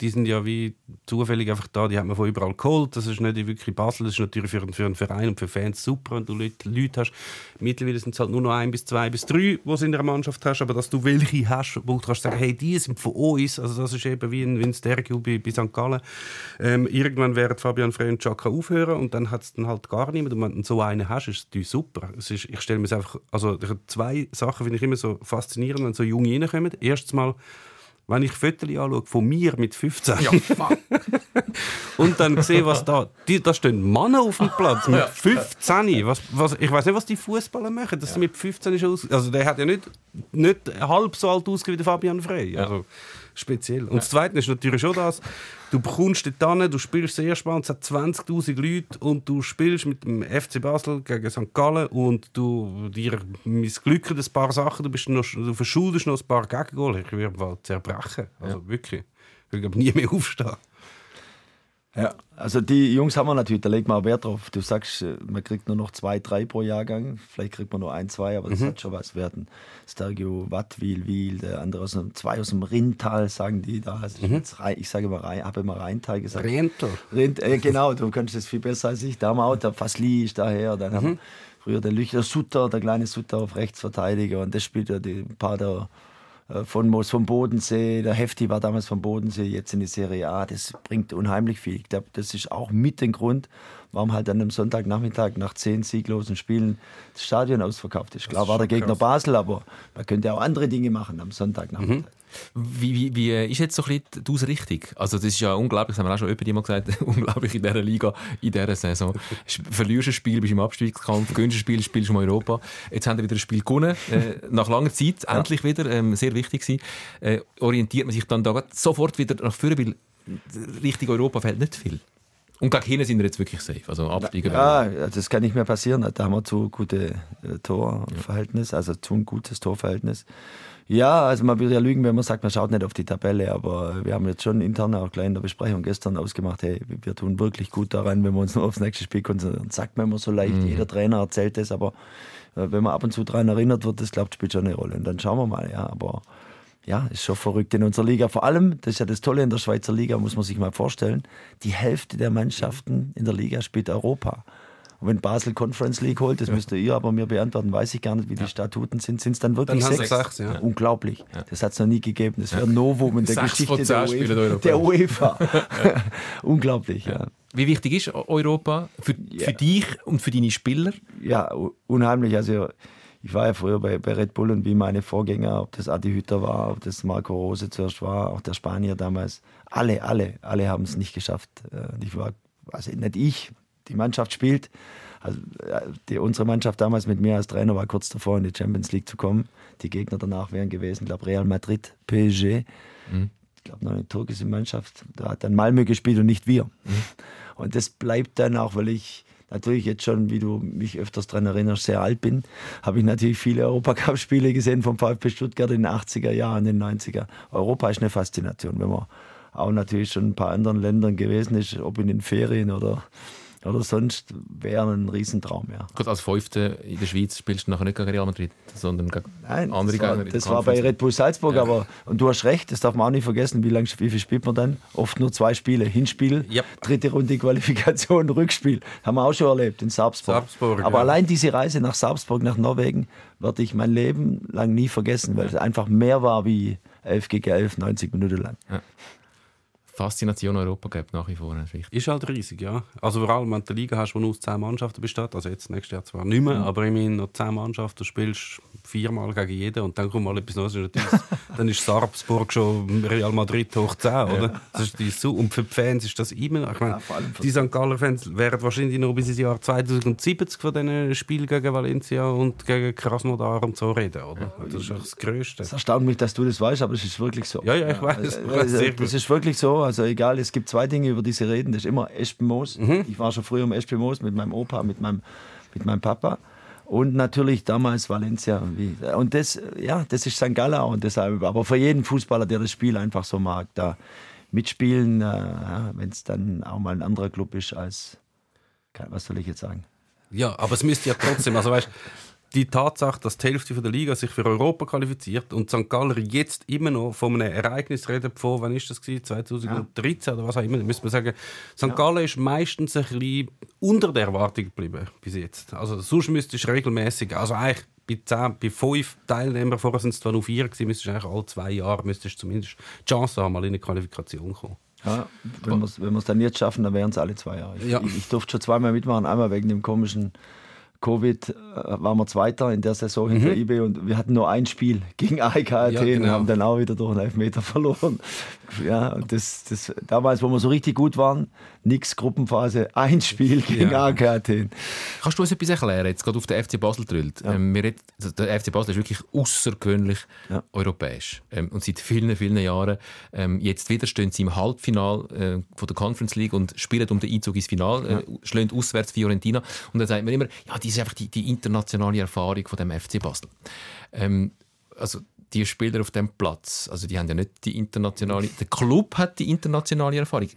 Speaker 3: die sind ja wie zufällig einfach da, die hat man von überall geholt. Das ist nicht wirklich Basel, das ist natürlich für, einen- für einen Verein und für Fans super, wenn du Leute, Leute hast. Mittlerweile sind es halt nur noch ein bis zwei bis drei, die du in der Mannschaft hast, aber dass du welche hast, wo du kannst sagen, hey, die sind von uns, also das ist eben wie ein, wie ein Stereo bei, bei St. Gallen. Ähm, irgendwann werden Fabian Frey und Chaka aufhören und dann hat es dann halt gar niemand. Und wenn du so einen hast, ist es super. Es ist, ich stelle mir einfach, also zwei Sachen finde ich immer so faszinierend, wenn so Junge reinkommen. Erstens mal, wenn ich Fotos anschaue von mir mit 15
Speaker 2: Ja, fuck.
Speaker 3: und dann sehe, was da. Die, da stehen Männer auf dem Platz mit 15. Was, was, ich weiß nicht, was die Fußballer machen. Das mit 15 schon aus. Also der hat ja nicht, nicht halb so alt ausgesehen wie der Fabian Frey. Also speziell. Und das Zweite ist natürlich schon das. Du bekommst dort hin, du spielst sehr spannend, es hat 20'000 Leute und du spielst mit dem FC Basel gegen St. Gallen und du dir missglücken ein paar Sachen, du, bist noch, du verschuldest noch ein paar Gegengole. Ich würde mal zerbrechen. Also wirklich. Ich will glaub, nie mehr aufstehen.
Speaker 1: Ja, also die Jungs haben wir natürlich, da legt man auch Wert drauf. Du sagst, äh, man kriegt nur noch zwei, drei pro Jahrgang. Vielleicht kriegt man nur ein, zwei, aber das hat schon was. Wir hatten Stergio Wattwil, Wiel, der andere aus dem, zwei aus dem Rheintal, sagen die da. Also ich, jetzt Rhein- ich sage immer Rhein, habe immer Rheintal gesagt.
Speaker 3: Rentel.
Speaker 1: Rind, äh, genau, du kannst das viel besser als ich. Da haben wir auch, der Fasli ist daher, dann haben wir früher der Lüchter Sutter, der kleine Sutter auf Rechtsverteidiger und das spielt ja die ein paar der von Moos vom Bodensee, der Hefti war damals vom Bodensee, jetzt in die Serie A, das bringt unheimlich viel. Ich glaube, das ist auch mit den Grund, warum halt dann am Sonntagnachmittag nach zehn sieglosen Spielen das Stadion ausverkauft ist. Klar war der Gegner Basel, aber man könnte auch andere Dinge machen am Sonntagnachmittag.
Speaker 2: Wie, wie, wie äh, ist jetzt so ein bisschen die Ausrichtung? Also das ist ja unglaublich, das haben wir auch schon jemand mal gesagt, unglaublich in dieser Liga, in dieser Saison. Verlierst ein Spiel, bist im Abstiegskampf, gewinnst ein Spiel, spielst um Europa. Jetzt haben wir wieder ein Spiel gewonnen, äh, nach langer Zeit, endlich wieder, ähm, sehr wichtig gewesen. Äh, orientiert man sich dann da sofort wieder nach vorne, weil Richtung Europa fällt nicht viel. Und gegen hinten sind wir jetzt wirklich safe, also Absteiger.
Speaker 1: Ja, das kann nicht mehr passieren. Da haben wir zu gute äh, Torverhältnis, also zu ein gutes Torverhältnis. Ja, also man will ja lügen, wenn man sagt, man schaut nicht auf die Tabelle, aber wir haben jetzt schon intern auch gleich in der Besprechung gestern ausgemacht, hey, wir tun wirklich gut daran, wenn wir uns nur aufs nächste Spiel konzentrieren. Sagt man immer so leicht, jeder Trainer erzählt das, aber äh, wenn man ab und zu daran erinnert wird, das glaubt, spielt schon eine Rolle. Und dann schauen wir mal, ja, aber ja, ist schon verrückt in unserer Liga. Vor allem, das ist ja das Tolle in der Schweizer Liga, muss man sich mal vorstellen, die Hälfte der Mannschaften in der Liga spielt Europa. Und wenn Basel Conference League holt, das müsst ihr aber mir beantworten, weiß ich gar nicht, wie die Statuten sind. Sind es dann wirklich
Speaker 3: Dann
Speaker 1: sechs?
Speaker 3: sechs, ja.
Speaker 1: Unglaublich. Das hat es noch nie gegeben. Das wäre ein Novum in der
Speaker 2: Sechs
Speaker 1: Geschichte
Speaker 2: von
Speaker 1: der
Speaker 2: zehn spielen
Speaker 1: UEFA. Der UEFA. Unglaublich, ja.
Speaker 2: Wie wichtig ist Europa für, für dich und für deine Spieler?
Speaker 1: Ja, unheimlich. Also ich war ja früher bei, bei Red Bull und wie meine Vorgänger, ob das Adi Hütter war, ob das Marco Rose zuerst war, auch der Spanier damals, alle, alle, alle haben es nicht geschafft. Äh, und Ich war, also nicht ich, die Mannschaft spielt. Also äh, die, unsere Mannschaft damals mit mir als Trainer war kurz davor in die Champions League zu kommen. Die Gegner danach wären gewesen, ich glaube Real Madrid, PSG. Ich glaube noch eine türkische Mannschaft. Da hat dann Malmö gespielt und nicht wir. Und das bleibt dann auch, weil ich natürlich jetzt schon, wie du mich öfters daran erinnerst, sehr alt bin, habe ich natürlich viele Europacup-Spiele gesehen vom VfB Stuttgart in den 80er Jahren, in den 90er. Europa ist eine Faszination, wenn man auch natürlich schon in ein paar anderen Ländern gewesen ist, ob in den Ferien oder, oder sonst, wäre ein Riesentraum, ja.
Speaker 2: Gut, als Fünfte in der Schweiz spielst du nachher nicht gegen Real Madrid, sondern gegen
Speaker 1: Nein,
Speaker 2: andere
Speaker 1: das war,
Speaker 2: Gegner. der
Speaker 1: das war bei. Red Bull Salzburg, aber und du hast recht, das darf man auch nicht vergessen, wie, lang, wie viel spielt man dann? Oft nur zwei Spiele. Hinspiel,
Speaker 3: Yep.
Speaker 1: dritte Runde Qualifikation, Rückspiel. Haben wir auch schon erlebt in Sarpsborg.
Speaker 3: Sarpsborg,
Speaker 1: aber
Speaker 3: ja.
Speaker 1: allein diese Reise nach Sarpsborg, nach Norwegen, werde ich mein Leben lang nie vergessen, weil es einfach mehr war wie 11 gegen 11, 90 Minuten lang.
Speaker 2: Faszination Europa gibt nach wie vor. Ist.
Speaker 3: Ist halt riesig, ja. Also vor allem, wenn du eine Liga hast, die nur aus zehn Mannschaften besteht, also jetzt nächstes Jahr zwar nicht mehr, aber immerhin noch zehn Mannschaften, du spielst viermal gegen jeden und dann kommt mal etwas Neues. Dann ist Sarpsborg schon Real Madrid hoch 10, oder? Das ist so. Und für die Fans ist das immer. Ich meine,
Speaker 1: für-
Speaker 3: die St. Galler Fans wären wahrscheinlich noch bis ins Jahr 2070 von diesen Spielen gegen Valencia und gegen Krasnodar und so reden, oder? Das ist das Größte.
Speaker 1: Es erstaunt mich, dass du das weißt, aber es ist wirklich so.
Speaker 3: Ja, ja, ich weiß. Weiß
Speaker 1: Also,
Speaker 3: gut.
Speaker 1: ist wirklich so. Also egal, es gibt zwei Dinge, über die sie reden. Das ist immer Espenmoos.
Speaker 3: Mhm.
Speaker 1: Ich war schon früher im Espenmoos mit meinem Opa, mit meinem, mit meinem Papa. Und natürlich damals Valencia. Und das, ja, das ist St. Auch. Und deshalb, aber für jeden Fußballer, der das Spiel einfach so mag, da mitspielen, äh, ja, wenn es dann auch mal ein anderer Club ist als, was soll ich jetzt sagen?
Speaker 3: Ja, aber es müsste ja trotzdem, also weißt, die Tatsache, dass die Hälfte der Liga sich für Europa qualifiziert und St. Galler jetzt immer noch von einem Ereignis reden, von, wann ist das gewesen? 2013 oder was auch immer, müsste man sagen, St. Gallen ist meistens ein bisschen unter der Erwartung geblieben bis jetzt. Also sonst müsstest du regelmäßig, also eigentlich bei, 10, bei fünf Teilnehmern, vorher sind es zwar nur vier gewesen, müsstest du eigentlich alle zwei Jahre müsstest zumindest die Chance haben, mal in eine Qualifikation zu kommen.
Speaker 1: Ja, wenn wir es dann jetzt schaffen, dann wären es alle zwei Jahre. Ich,
Speaker 3: Ja.
Speaker 1: ich, ich durfte schon zweimal mitmachen, einmal wegen dem komischen Covid äh, waren wir Zweiter in der Saison hinter IB und wir hatten nur ein Spiel gegen AEK Athen und
Speaker 3: genau.
Speaker 1: haben dann auch wieder durch einen Elfmeter verloren. Ja, und das, das, damals, wo wir so richtig gut waren, nix Gruppenphase, ein Spiel gegen
Speaker 3: Ja.
Speaker 1: Athen.
Speaker 2: Kannst du uns etwas erklären, jetzt gerade auf den FC Basel drüllt? Ähm, wir reden, also der FC Basel ist wirklich außergewöhnlich
Speaker 1: Ja.
Speaker 2: europäisch. Ähm, und seit vielen, vielen Jahren, ähm, jetzt wieder stehen sie im Halbfinal äh, von der Conference League und spielen um den Einzug ins Finale, äh, schlagen auswärts Fiorentina. Und dann sagt man immer, ja, das ist einfach die, die internationale Erfahrung von dem FC Basel. Ähm, also die Spieler auf dem Platz, also die haben ja nicht die internationale, der Club hat die internationale Erfahrung.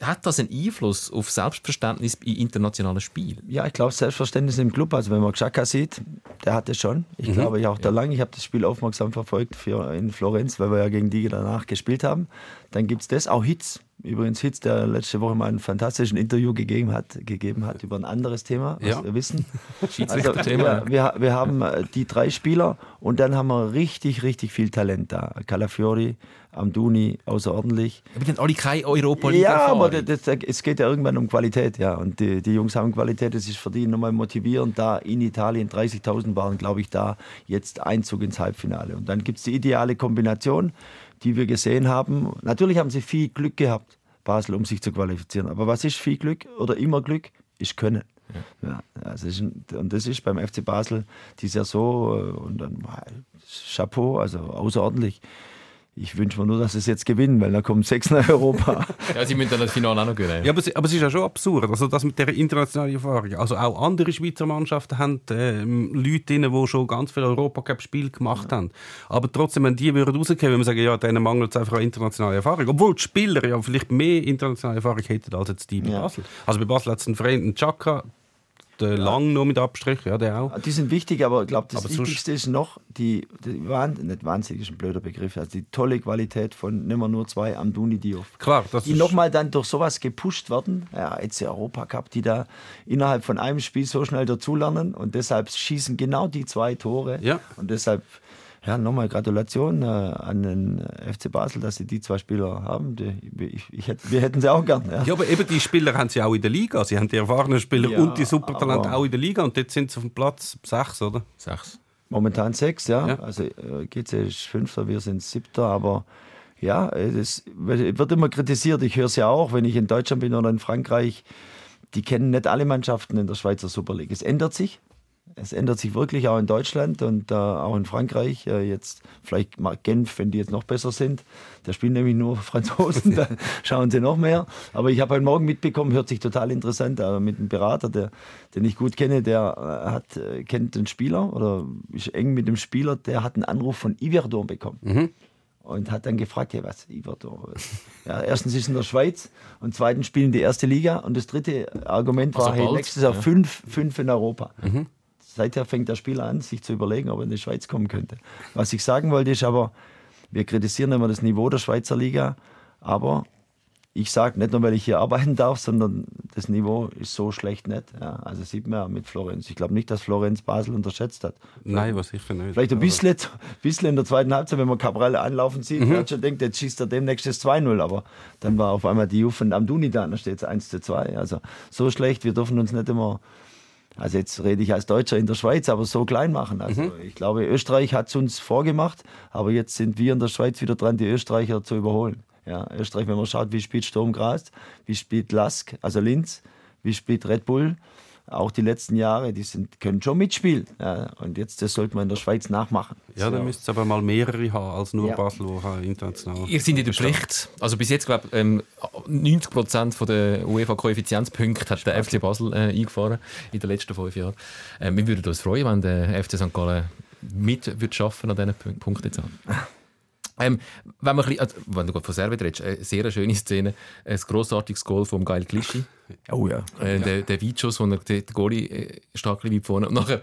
Speaker 2: Hat das einen Einfluss auf Selbstverständnis in internationalen Spielen?
Speaker 1: Ja, ich glaube, Selbstverständnis im Club. Also, wenn man Xhaka sieht, der hat es schon. Ich glaube, ich auch da lang. Ich habe das Spiel aufmerksam verfolgt für, in Florenz, weil wir ja gegen die danach gespielt haben. Dann gibt es das, auch Hitz. Übrigens Hitz, der letzte Woche mal ein fantastisches Interview gegeben hat, gegeben hat über ein anderes Thema, was
Speaker 3: Ja.
Speaker 1: wir wissen. Also, wir, wir, wir haben äh, die drei Spieler und dann haben wir richtig, richtig viel Talent da. Calafiori, Amduni, außerordentlich.
Speaker 2: Aber die haben alle keine europa liga
Speaker 1: Ja, aber das, das, es geht ja irgendwann um Qualität, ja. Und die, die Jungs haben Qualität, das ist für die nochmal motivierend. Da in Italien 30.000 waren, glaube ich, da jetzt Einzug ins Halbfinale. Und dann gibt es die ideale Kombination, die wir gesehen haben. Natürlich haben sie viel Glück gehabt, Basel, um sich zu qualifizieren. Aber was ist viel Glück oder immer Glück? Ist Können. Ja, also ist ein, und das ist beim FC Basel dieses Jahr so. äh, Und dann Chapeau, also außerordentlich. Ich wünsche mir nur, dass sie es jetzt gewinnen, weil dann kommen sechs nach Europa.
Speaker 2: Ja, sie müssen dann das Finale auch noch gewinnen.
Speaker 3: Ja, aber, es- aber es ist ja schon absurd, also das mit der internationalen Erfahrung. Also auch andere Schweizer Mannschaften haben ähm, Leute drin, die schon ganz viele Europacup-Spiele gemacht haben. Aber trotzdem, wenn die würden rausgehen, würde man sagen, ja, denen mangelt es einfach an internationaler Erfahrung. Obwohl die Spieler ja vielleicht mehr internationale Erfahrung hätten als jetzt die bei
Speaker 1: Ja.
Speaker 3: Basel. Also bei Basel hat es einen Freund, einen Chaka, der Lang noch mit Abstrich, ja, der auch.
Speaker 1: Die sind wichtig, aber ich glaube, das
Speaker 3: Aber
Speaker 1: Wichtigste ist noch die, die Wahn, nicht wahnsinnig ist ein blöder Begriff, also die tolle Qualität von nimmer nur zwei Amduni Diouf.
Speaker 3: Klar, das
Speaker 1: die nochmal dann durch sowas gepusht werden, ja, jetzt der Europacup, die da innerhalb von einem Spiel so schnell dazulernen und deshalb schießen genau die zwei Tore.
Speaker 3: Ja.
Speaker 1: Und deshalb, ja, nochmal Gratulation äh, an den FC Basel, dass sie die zwei Spieler haben. Die, ich, ich wir hätten sie auch gern. Ja.
Speaker 3: Ja, aber eben die Spieler haben sie auch in der Liga. Sie haben die erfahrenen Spieler
Speaker 1: Ja,
Speaker 3: und die Supertalente auch in der Liga und dort sind sie auf dem Platz 6, oder?
Speaker 2: Sechs.
Speaker 1: Momentan sechs, ja.
Speaker 3: Ja.
Speaker 1: Also äh, GC ist Fünfter, wir sind Siebter, aber ja, äh, das wird immer kritisiert. Ich höre es ja auch, wenn ich in Deutschland bin oder in Frankreich. Die kennen nicht alle Mannschaften in der Schweizer Super League. Es ändert sich. Es ändert sich wirklich auch in Deutschland und äh, auch in Frankreich. Äh, jetzt vielleicht mal Genf, wenn die jetzt noch besser sind. Da spielen nämlich nur Franzosen, da schauen sie noch mehr. Aber ich habe heute Morgen mitbekommen, hört sich total interessant an, mit einem Berater, der, den ich gut kenne, der äh, hat, äh, kennt den Spieler oder ist eng mit dem Spieler, der hat einen Anruf von Iverdon bekommen. Und hat dann gefragt, hey, was, Iverdon? Ja, erstens ist es in der Schweiz und zweitens spielen die erste Liga und das dritte Argument war,
Speaker 2: Also
Speaker 1: hey, nächstes Jahr
Speaker 2: ja.
Speaker 1: fünf, fünf in Europa. Seither fängt der Spieler an, sich zu überlegen, ob er in die Schweiz kommen könnte. Was ich sagen wollte, ist aber, wir kritisieren immer das Niveau der Schweizer Liga, aber ich sage nicht nur, weil ich hier arbeiten darf, sondern das Niveau ist so schlecht nicht. Ja, also sieht man ja mit Florenz. Ich glaube nicht, dass Florenz Basel unterschätzt hat.
Speaker 3: Nein, was sicher nicht.
Speaker 1: Vielleicht ein bisschen, bisschen in der zweiten Halbzeit, wenn man Cabral anlaufen sieht,
Speaker 3: Mhm.
Speaker 1: man hat schon denkt, jetzt schießt er demnächst das 2-0, aber dann war auf einmal die Juve von Amduni da, da steht es 1 zu 2. Also so schlecht, wir dürfen uns nicht immer, also jetzt rede ich als Deutscher in der Schweiz, aber so klein machen. Also
Speaker 3: Mhm.
Speaker 1: ich glaube, Österreich hat es uns vorgemacht, aber jetzt sind wir in der Schweiz wieder dran, die Österreicher zu überholen. Ja, Österreich, wenn man schaut, wie spielt Sturm Graz, wie spielt Lask, also Linz, wie spielt Red Bull, auch die letzten Jahre, die sind, können schon mitspielen. Ja, und jetzt, das sollte man in der Schweiz nachmachen.
Speaker 3: Ja, dann müsste es aber mal mehrere haben als nur
Speaker 1: Ja.
Speaker 3: Basel, wo halt international.
Speaker 2: Ihr seid in der Pflicht. Also bis jetzt, glaube ich, ähm, 90% der UEFA-Koeffizienzpunkte hat der FC Basel äh, eingefahren in den letzten fünf Jahren. Ähm, wir würden uns freuen, wenn der FC St. Gallen mit würde schaffen an diesen Punk- Punkten jetzt. Ähm, wenn, man bisschen, also, wenn du gerade von Servet redest, eine sehr schöne Szene, ein grossartiges Goal vom Geil Klischi.
Speaker 1: Oh ja.
Speaker 2: Äh, Der, der Weitschuss, wo er der der Goalie äh, stark weit vorne und nachher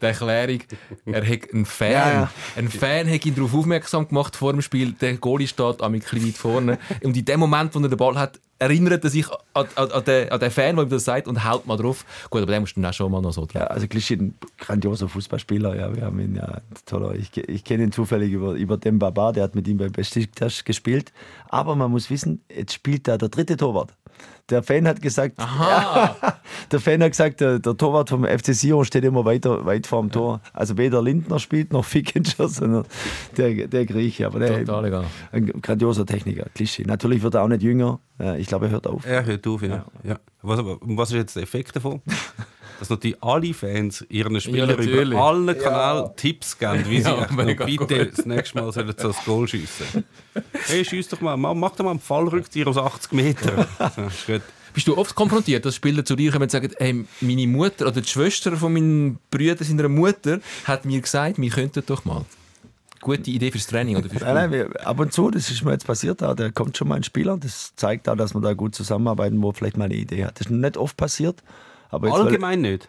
Speaker 2: die Erklärung, er hat einen Fan,
Speaker 1: Ja, ja.
Speaker 2: ein Fan hat ihn darauf aufmerksam gemacht vor dem Spiel, der Goalie steht bisschen weit vorne und in dem Moment, wo er den Ball hat, erinnert er sich an, an, an, den, an den Fan, der ihm das sagt und haut mal drauf. Gut, aber den musst du dann auch schon mal noch so drauf.
Speaker 1: Ja, also Klischee, ein grandioser Fußballspieler. Ja, wir haben ihn ja toller. Ich, ich kenne ihn zufällig über, über den Baba, der hat mit ihm bei Besiktas gespielt. Aber man muss wissen, jetzt spielt da der dritte Torwart. Der Fan hat gesagt, ja, der Fan hat gesagt, der, der Torwart vom FC Sion steht immer weiter, weit vorm Tor. Also weder Lindner spielt noch Fickinger, sondern der, der Grieche. Aber der,
Speaker 2: Total egal.
Speaker 1: ein grandioser Techniker, Klischee. Natürlich wird er auch nicht jünger. Äh, Ich glaube, er hört auf.
Speaker 3: Er hört auf, ja. ja. Was, aber- was ist jetzt der Effekt davon? Dass natürlich alle Fans ihren Spielern
Speaker 2: natürlich.
Speaker 3: über alle Kanäle Tipps geben, wie sie
Speaker 2: Ja,
Speaker 3: bitte das nächste Mal sollen so das Goal schiessen. Hey, schieß doch mal, mach doch mal einen Fallrückzieher aus 80 Metern. Gut.
Speaker 2: Bist du oft konfrontiert, dass Spieler zu dir kommen und sagen, hey, meine Mutter oder die Schwester von meinen Brüdern seiner Mutter hat mir gesagt, wir könnten doch mal. Gute Idee fürs Training oder fürs Spiel.
Speaker 1: Nein, nein, ab und zu, das ist mir jetzt passiert, da, da kommt schon mal ein Spieler, das zeigt auch, dass wir da gut zusammenarbeiten, wo vielleicht mal eine Idee hat. Das ist noch nicht oft passiert. Aber weil-
Speaker 3: Allgemein nicht.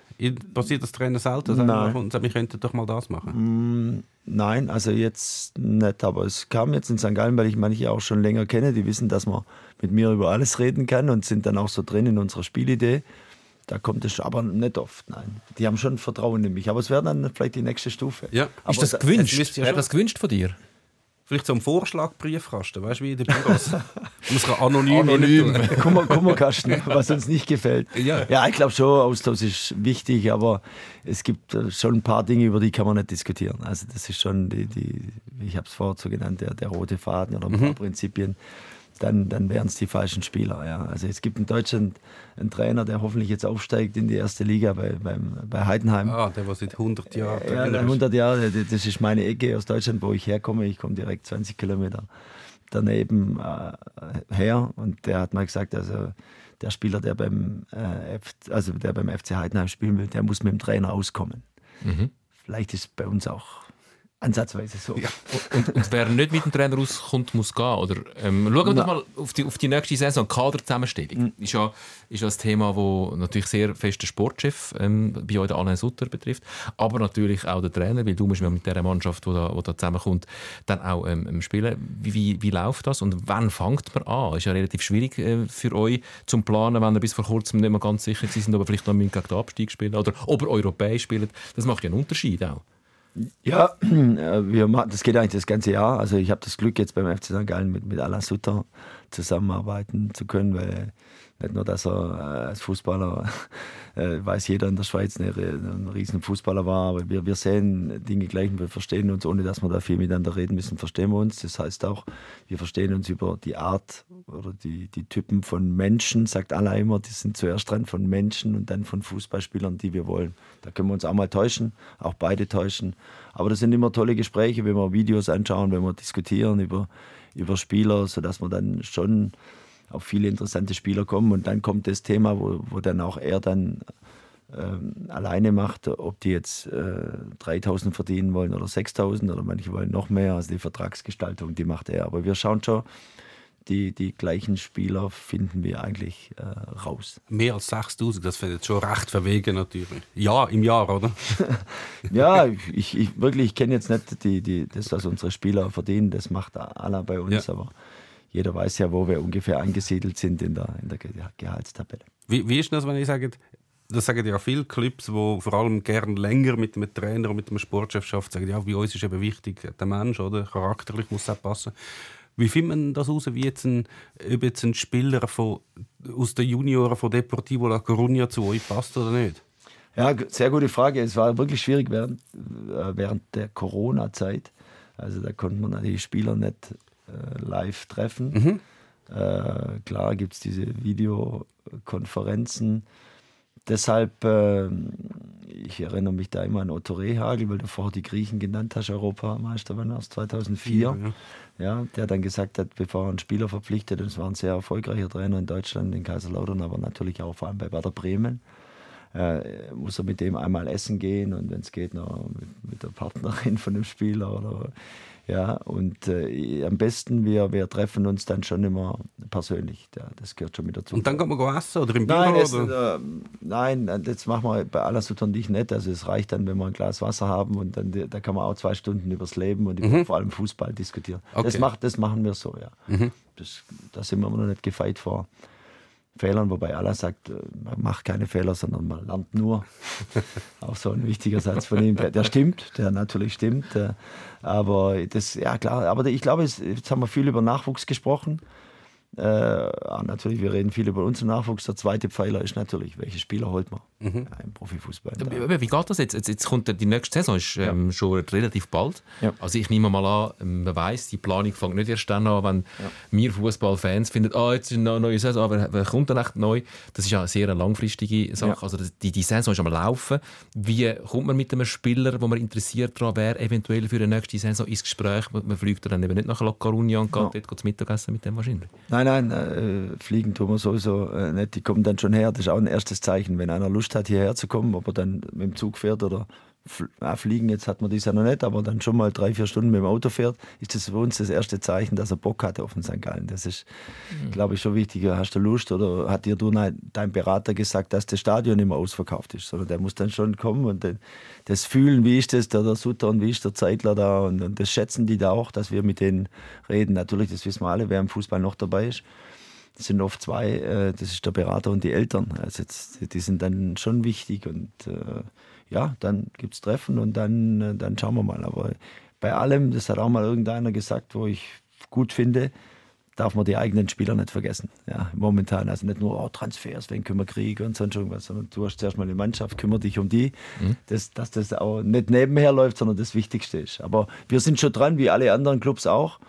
Speaker 3: Passiert das Trainer selten,
Speaker 1: Nein.
Speaker 3: und sagt, wir könnten doch mal das machen.
Speaker 1: Nein, also jetzt nicht, aber es kam jetzt in St. Gallen, weil ich manche auch schon länger kenne, die wissen, dass man mit mir über alles reden kann und sind dann auch so drin in unserer Spielidee. Da kommt es aber nicht oft, nein. Die haben schon Vertrauen in mich, aber es wäre dann vielleicht die nächste Stufe.
Speaker 3: Ja.
Speaker 1: Aber
Speaker 2: Ist das
Speaker 1: da-
Speaker 2: gewünscht? Wäre das gewünscht von dir?
Speaker 3: Vielleicht so ein Vorschlagbriefkasten, weißt du, wie in den Büros. Man kann anonym,
Speaker 2: Anonym.
Speaker 1: Kummer, Kummerkasten, was uns nicht gefällt.
Speaker 2: Ja.
Speaker 1: ich glaube schon, Austausch ist wichtig, aber es gibt äh, schon ein paar Dinge, über die kann man nicht diskutieren. Also das ist schon die, die ich habe es vorher so genannt, der, der rote Faden oder ein paar Prinzipien. Dann, dann wären es die falschen Spieler. Ja. Also es gibt in Deutschland einen Trainer, der hoffentlich jetzt aufsteigt in die erste Liga bei, beim, bei Heidenheim.
Speaker 3: Ah, der, der seit 100 Jahren
Speaker 1: Ja,
Speaker 3: Trainer ist.
Speaker 1: 100 Jahre, das ist meine Ecke aus Deutschland, wo ich herkomme. Ich komme direkt 20 Kilometer daneben äh, her und der hat mal gesagt, also der Spieler, der beim, äh, F, also der beim FC Heidenheim spielen will, der muss mit dem Trainer auskommen. Vielleicht ist bei uns auch Ansatzweise so.
Speaker 2: Und, und wer nicht mit dem Trainer rauskommt, muss gehen. Oder, ähm, schauen wir doch mal auf die, auf die nächste Saison. Kaderzusammenstellung ist, ja, ist ja ein Thema, das natürlich sehr fest den Sportchef ähm, bei euch, Alain Sutter, betrifft. Aber natürlich auch der Trainer, weil du musst ja mit dieser Mannschaft, die da, die da zusammenkommt, dann auch ähm, spielen. Wie, wie, wie läuft das und wann fängt man an? Ist ja relativ schwierig äh, für euch zum Planen, wenn ihr bis vor kurzem nicht mehr ganz sicher sind, ob ihr vielleicht noch gegen den Abstieg spielen oder ob ihr europäisch spielt. Das macht ja einen Unterschied auch.
Speaker 1: Ja, äh, wir machen, das geht eigentlich das ganze Jahr. Also ich habe das Glück, jetzt beim FC St. Gallen mit, mit Alain Sutter zusammenarbeiten zu können, weil nicht nur, dass er äh, als Fußballer, äh, weiß jeder in der Schweiz, eine, ein riesen Fußballer war, aber wir, wir sehen Dinge gleich und wir verstehen uns, ohne dass wir da viel miteinander reden müssen, verstehen wir uns. Das heißt auch, wir verstehen uns über die Art oder die, die Typen von Menschen, sagt Allah immer, die sind zuerst dran von Menschen und dann von Fußballspielern, die wir wollen. Da können wir uns auch mal täuschen, auch beide täuschen. Aber das sind immer tolle Gespräche, wenn wir Videos anschauen, wenn wir diskutieren über, über Spieler, sodass wir dann schon auf viele interessante Spieler kommen. Und dann kommt das Thema, wo, wo dann auch er dann ähm, alleine macht, ob die jetzt äh, 3000 verdienen wollen oder 6000 oder manche wollen noch mehr. Also die Vertragsgestaltung, die macht er. Aber wir schauen schon, die, die gleichen Spieler finden wir eigentlich äh, raus.
Speaker 3: Mehr als 6000, das fände ich schon recht verwegen natürlich. Ja, im Jahr, oder?
Speaker 1: ja, ich, ich wirklich, ich kenne jetzt nicht die, die, das, was unsere Spieler verdienen, das macht aller bei uns, ja. aber jeder weiß ja, wo wir ungefähr angesiedelt sind in der, in der Gehaltstabelle.
Speaker 3: Wie, wie ist das, wenn ich sage, das sagen ja viele Clubs, die vor allem gern länger mit einem Trainer und mit einem Sportchef arbeiten, sagen, ja, bei uns ist eben wichtig, der Mensch, oder? charakterlich muss es passen. Wie findet man das heraus, wie jetzt ein, ob jetzt ein Spieler von, aus den Junioren von Deportivo La Coruña zu euch passt oder nicht?
Speaker 1: Ja, sehr gute Frage. Es war wirklich schwierig während, äh, während der Corona-Zeit. Also da konnten man die Spieler nicht live treffen. Mhm. Äh, klar gibt es diese Videokonferenzen. Deshalb, äh, ich erinnere mich da immer an Otto Rehagel, weil du vorher die Griechen genannt hast, Europameister war erst 2004. Ja, ja. ja, der dann gesagt hat, bevor er einen Spieler verpflichtet, und es war ein sehr erfolgreicher Trainer in Deutschland, in Kaiserslautern, aber natürlich auch vor allem bei Werder Bremen, äh, muss er mit dem einmal essen gehen und wenn es geht, noch mit, mit, der Partnerin von dem Spieler oder ja, und äh, am besten, wir, wir treffen uns dann schon immer persönlich. Ja, das gehört schon mit dazu.
Speaker 3: Und dann kann man go essen oder im?
Speaker 1: Nein,
Speaker 3: das,
Speaker 1: äh, nein, das machen wir bei aller ich nicht. Also es reicht dann, wenn wir ein Glas Wasser haben und dann da kann man auch zwei Stunden übers Leben und mhm. vor allem Fußball diskutieren. Okay. Das, macht, das machen wir so, ja. Mhm. Das, da sind wir noch nicht gefeit vor. Fehlern, wobei Allah sagt, äh, man macht keine Fehler, sondern man lernt nur. Auch so ein wichtiger Satz von ihm. Der stimmt, der natürlich stimmt. Äh, aber das, ja klar, aber ich glaube, jetzt haben wir viel über Nachwuchs gesprochen. Äh, natürlich, wir reden viel über unseren Nachwuchs. Der zweite Pfeiler ist natürlich, welche Spieler holt man mhm. im Profifußball?
Speaker 2: Wie, wie geht das jetzt? jetzt? jetzt? kommt die nächste Saison ist ähm, ja. schon relativ bald. Ja. Also ich nehme mal an, ähm, man weiß, die Planung fängt nicht erst dann an, wenn ja. wir Fußballfans finden, ah, jetzt ist eine neue Saison, aber wer kommt dann echt neu? Das ist ja eine sehr langfristige Sache. Also die, die Saison ist am Laufen. Wie kommt man mit einem Spieler, wo man interessiert daran wäre, eventuell für die nächste Saison ins Gespräch? Man fliegt dann eben nicht nach La Coruña und geht dort zum Mittagessen mit dem wahrscheinlich.
Speaker 1: Nein, Nein, nein, äh, fliegen tun wir sowieso äh, nicht. Die kommen dann schon her. Das ist auch ein erstes Zeichen. Wenn einer Lust hat, hierher zu kommen, ob er dann mit dem Zug fährt oder ja, fliegen, jetzt hat man das ja noch nicht, aber dann schon mal drei, vier Stunden mit dem Auto fährt, ist das für uns das erste Zeichen, dass er Bock hatte auf den St. Gallen. Das ist, mhm. glaube ich, schon wichtig. Hast du Lust oder hat dir du dein Berater gesagt, dass das Stadion immer ausverkauft ist? Sondern der muss dann schon kommen und das fühlen, wie ist das, der, der Sutter und wie ist der Zeitler da und, und das schätzen die da auch, dass wir mit denen reden. Natürlich, das wissen wir alle, wer im Fußball noch dabei ist. Das sind oft zwei, äh, das ist der Berater und die Eltern. Also jetzt, die sind dann schon wichtig und äh, ja, dann gibt es Treffen und dann, äh, dann schauen wir mal. Aber bei allem, das hat auch mal irgendeiner gesagt, wo ich gut finde, darf man die eigenen Spieler nicht vergessen. Ja, momentan. Also nicht nur oh, Transfers, wen können wir kriegen und sonst irgendwas, sondern du hast zuerst mal eine Mannschaft, kümmere dich um die, mhm. das, dass das auch nicht nebenher läuft, sondern das Wichtigste ist. Aber wir sind schon dran, wie alle anderen Clubs auch.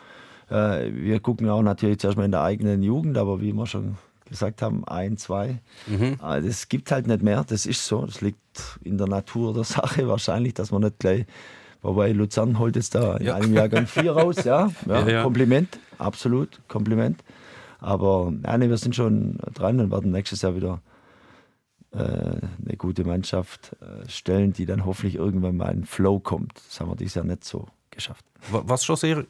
Speaker 1: Äh, wir gucken auch natürlich zuerst mal in der eigenen Jugend, aber wie wir schon gesagt haben, ein, zwei. Mhm. Das gibt halt nicht mehr, das ist so. Das liegt in der Natur der Sache wahrscheinlich, dass man nicht gleich. Wobei Luzern holt jetzt da in ja. einem Jahrgang vier raus, ja. Ja, ja, ja. Kompliment, absolut, Kompliment. Aber nee, wir sind schon dran und werden nächstes Jahr wieder äh, eine gute Mannschaft äh, stellen, die dann hoffentlich irgendwann mal in Flow kommt. Das haben wir dieses Jahr nicht so geschafft.
Speaker 3: Wa- Was schon sehr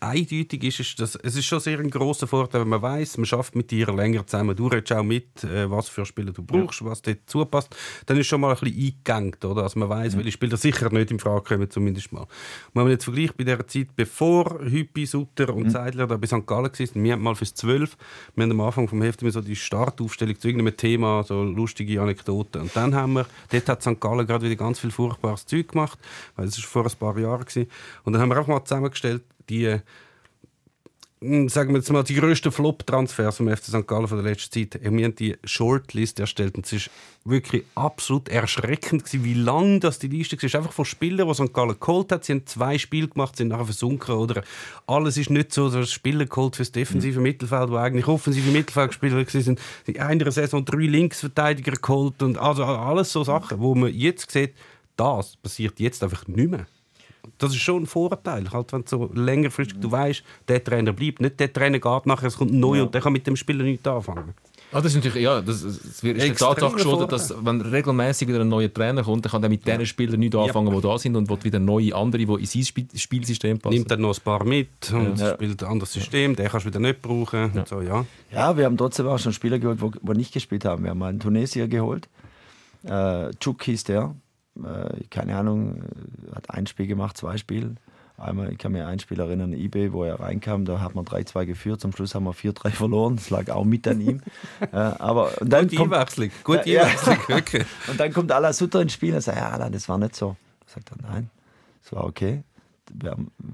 Speaker 3: eindeutig ist, ist, dass es ist schon sehr ein großer Vorteil, wenn man weiß, man schafft mit dir länger zusammen. Du redest auch mit, äh, was für Spieler du brauchst, was dir zupasst. Dann ist schon mal ein bisschen eingegangt, oder? Also man weiß, welche Spieler sicher nicht in Frage kommen, zumindest mal. Und wenn man jetzt vergleicht bei der Zeit, bevor Hüppi, Sutter und Seidler da bei St. Gallen waren, wir haben mal fürs 12, wir haben am Anfang vom Heft immer so die Startaufstellung zu irgendeinem Thema, so lustige Anekdoten. Und dann haben wir, dort hat St. Gallen gerade wieder ganz viel furchtbares Zeug gemacht, weil das ist vor ein paar Jahren gewesen. Und dann haben wir auch mal zusammengestellt, die mh, sagen wir jetzt mal, die grössten Flop-Transfers vom FC St. Gallen von der letzten Zeit. Wir haben die Shortlist erstellt und es ist wirklich absolut erschreckend gewesen, wie lang das die Liste war. Einfach von Spielern, die St. Gallen geholt hat. Sie haben zwei Spiele gemacht, sind nachher versunken oder alles ist nicht so, dass Spieler geholt fürs defensive Mittelfeld, wo eigentlich offensive Mittelfeldspieler sind. In einer Saison drei Linksverteidiger geholt und also alles so Sachen, wo man jetzt sieht, das passiert jetzt einfach nicht mehr. Das ist schon ein Vorteil, halt, wenn du so längerfristig du weißt, der Trainer bleibt, nicht der Trainer geht nachher, es kommt ein neuer und der kann mit dem Spieler nichts anfangen.
Speaker 2: Ah, das ist natürlich, ja, das, das wird ist der Tatsache geschuldet, dass wenn regelmäßig wieder ein neuer Trainer kommt, dann kann er mit den Spielern nicht anfangen, die da sind und will wieder neue andere, die in sein Spiel Spielsystem passen.
Speaker 3: Nimmt dann noch ein paar mit und
Speaker 1: Ja.
Speaker 3: spielt ein anderes System, den kannst du wieder nicht brauchen. Und so, ja.
Speaker 1: Ja, wir haben trotzdem auch schon Spieler geholt, wo, wo nicht gespielt haben. Wir haben mal einen Tunesier geholt. Äh, Chuk hieß der. Äh, keine Ahnung, äh, hat ein Spiel gemacht, zwei Spiele. Einmal, ich kann mir ein Spiel erinnern, eBay, wo er reinkam, da hat man 3-2 geführt, zum Schluss haben wir 4-3 verloren, das lag auch mit an ihm. äh, aber und dann
Speaker 3: Gute
Speaker 1: kommt,
Speaker 3: Einwechslung, gute
Speaker 1: Ja, ja.
Speaker 3: Einwechslung, wirklich.
Speaker 1: und dann kommt Ala Sutter ins Spiel und sagt, ja, Alan, das war nicht so. Sagt er, nein, das war okay.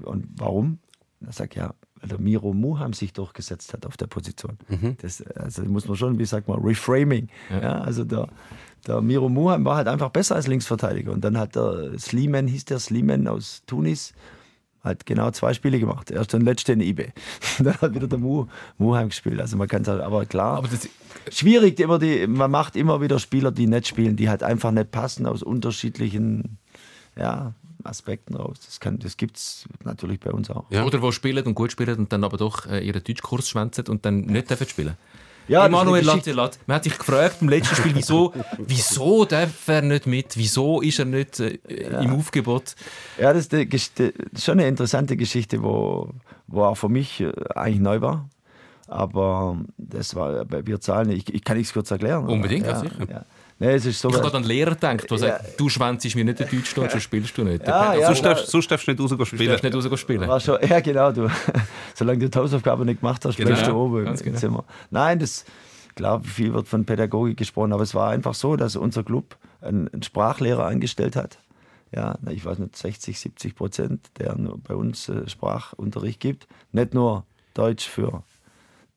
Speaker 1: Und warum? Er sagt, ja, weil der Miro Muham sich durchgesetzt hat auf der Position. Das, also muss man schon, wie sagt man, Reframing. Ja. also der, der Miro Muham war halt einfach besser als Linksverteidiger. Und dann hat der Sliman, hieß der Sliman aus Tunis, hat genau zwei Spiele gemacht. Erst und letzte in eBay. dann hat wieder der Mu, Muham gespielt. Also man kann es halt, aber klar.
Speaker 2: Aber das,
Speaker 1: Schwierig, immer die, man macht immer wieder Spieler, die nicht spielen, die halt einfach nicht passen aus unterschiedlichen ja, Aspekten raus. Das, kann- das gibt es natürlich bei uns auch.
Speaker 3: Ja.
Speaker 2: Oder die spielen und gut spielen und dann aber doch äh, ihren Deutschkurs schwänzen und dann nicht dürfen spielen.
Speaker 1: Ja,
Speaker 2: Emanuel. Lattelat, man hat sich gefragt im letzten Spiel, wieso, wieso darf er nicht mit, wieso ist er nicht äh, im Aufgebot.
Speaker 1: Ja, das ist, das ist schon eine interessante Geschichte, wo, wo auch für mich äh, eigentlich neu war. Aber das war bei Wir zahlen, ich, ich kann es kurz erklären.
Speaker 2: Unbedingt, ja,
Speaker 1: ja,
Speaker 2: sicher.
Speaker 1: Ja. Nee, es ist so,
Speaker 2: Ich habe gerade an Lehrer gedacht, der sagt, du schwänzest mir nicht den Deutschland, sonst spielst du nicht.
Speaker 1: Ja, ja.
Speaker 3: Sonst, darfst, sonst darfst du nicht rausgehen spielen.
Speaker 2: darfst nicht rausgehen spielen.
Speaker 1: War schon, ja, genau. Du, solange du die Hausaufgaben nicht gemacht hast,
Speaker 2: Genau,
Speaker 1: bleibst du oben
Speaker 2: ganz
Speaker 1: im
Speaker 2: genau.
Speaker 1: Zimmer. Nein, das, klar, viel wird von Pädagogik gesprochen, aber es war einfach so, dass unser Club einen, einen Sprachlehrer eingestellt hat. Ja, ich weiß nicht, 60, 70 Prozent, der bei uns äh, Sprachunterricht gibt. Nicht nur Deutsch für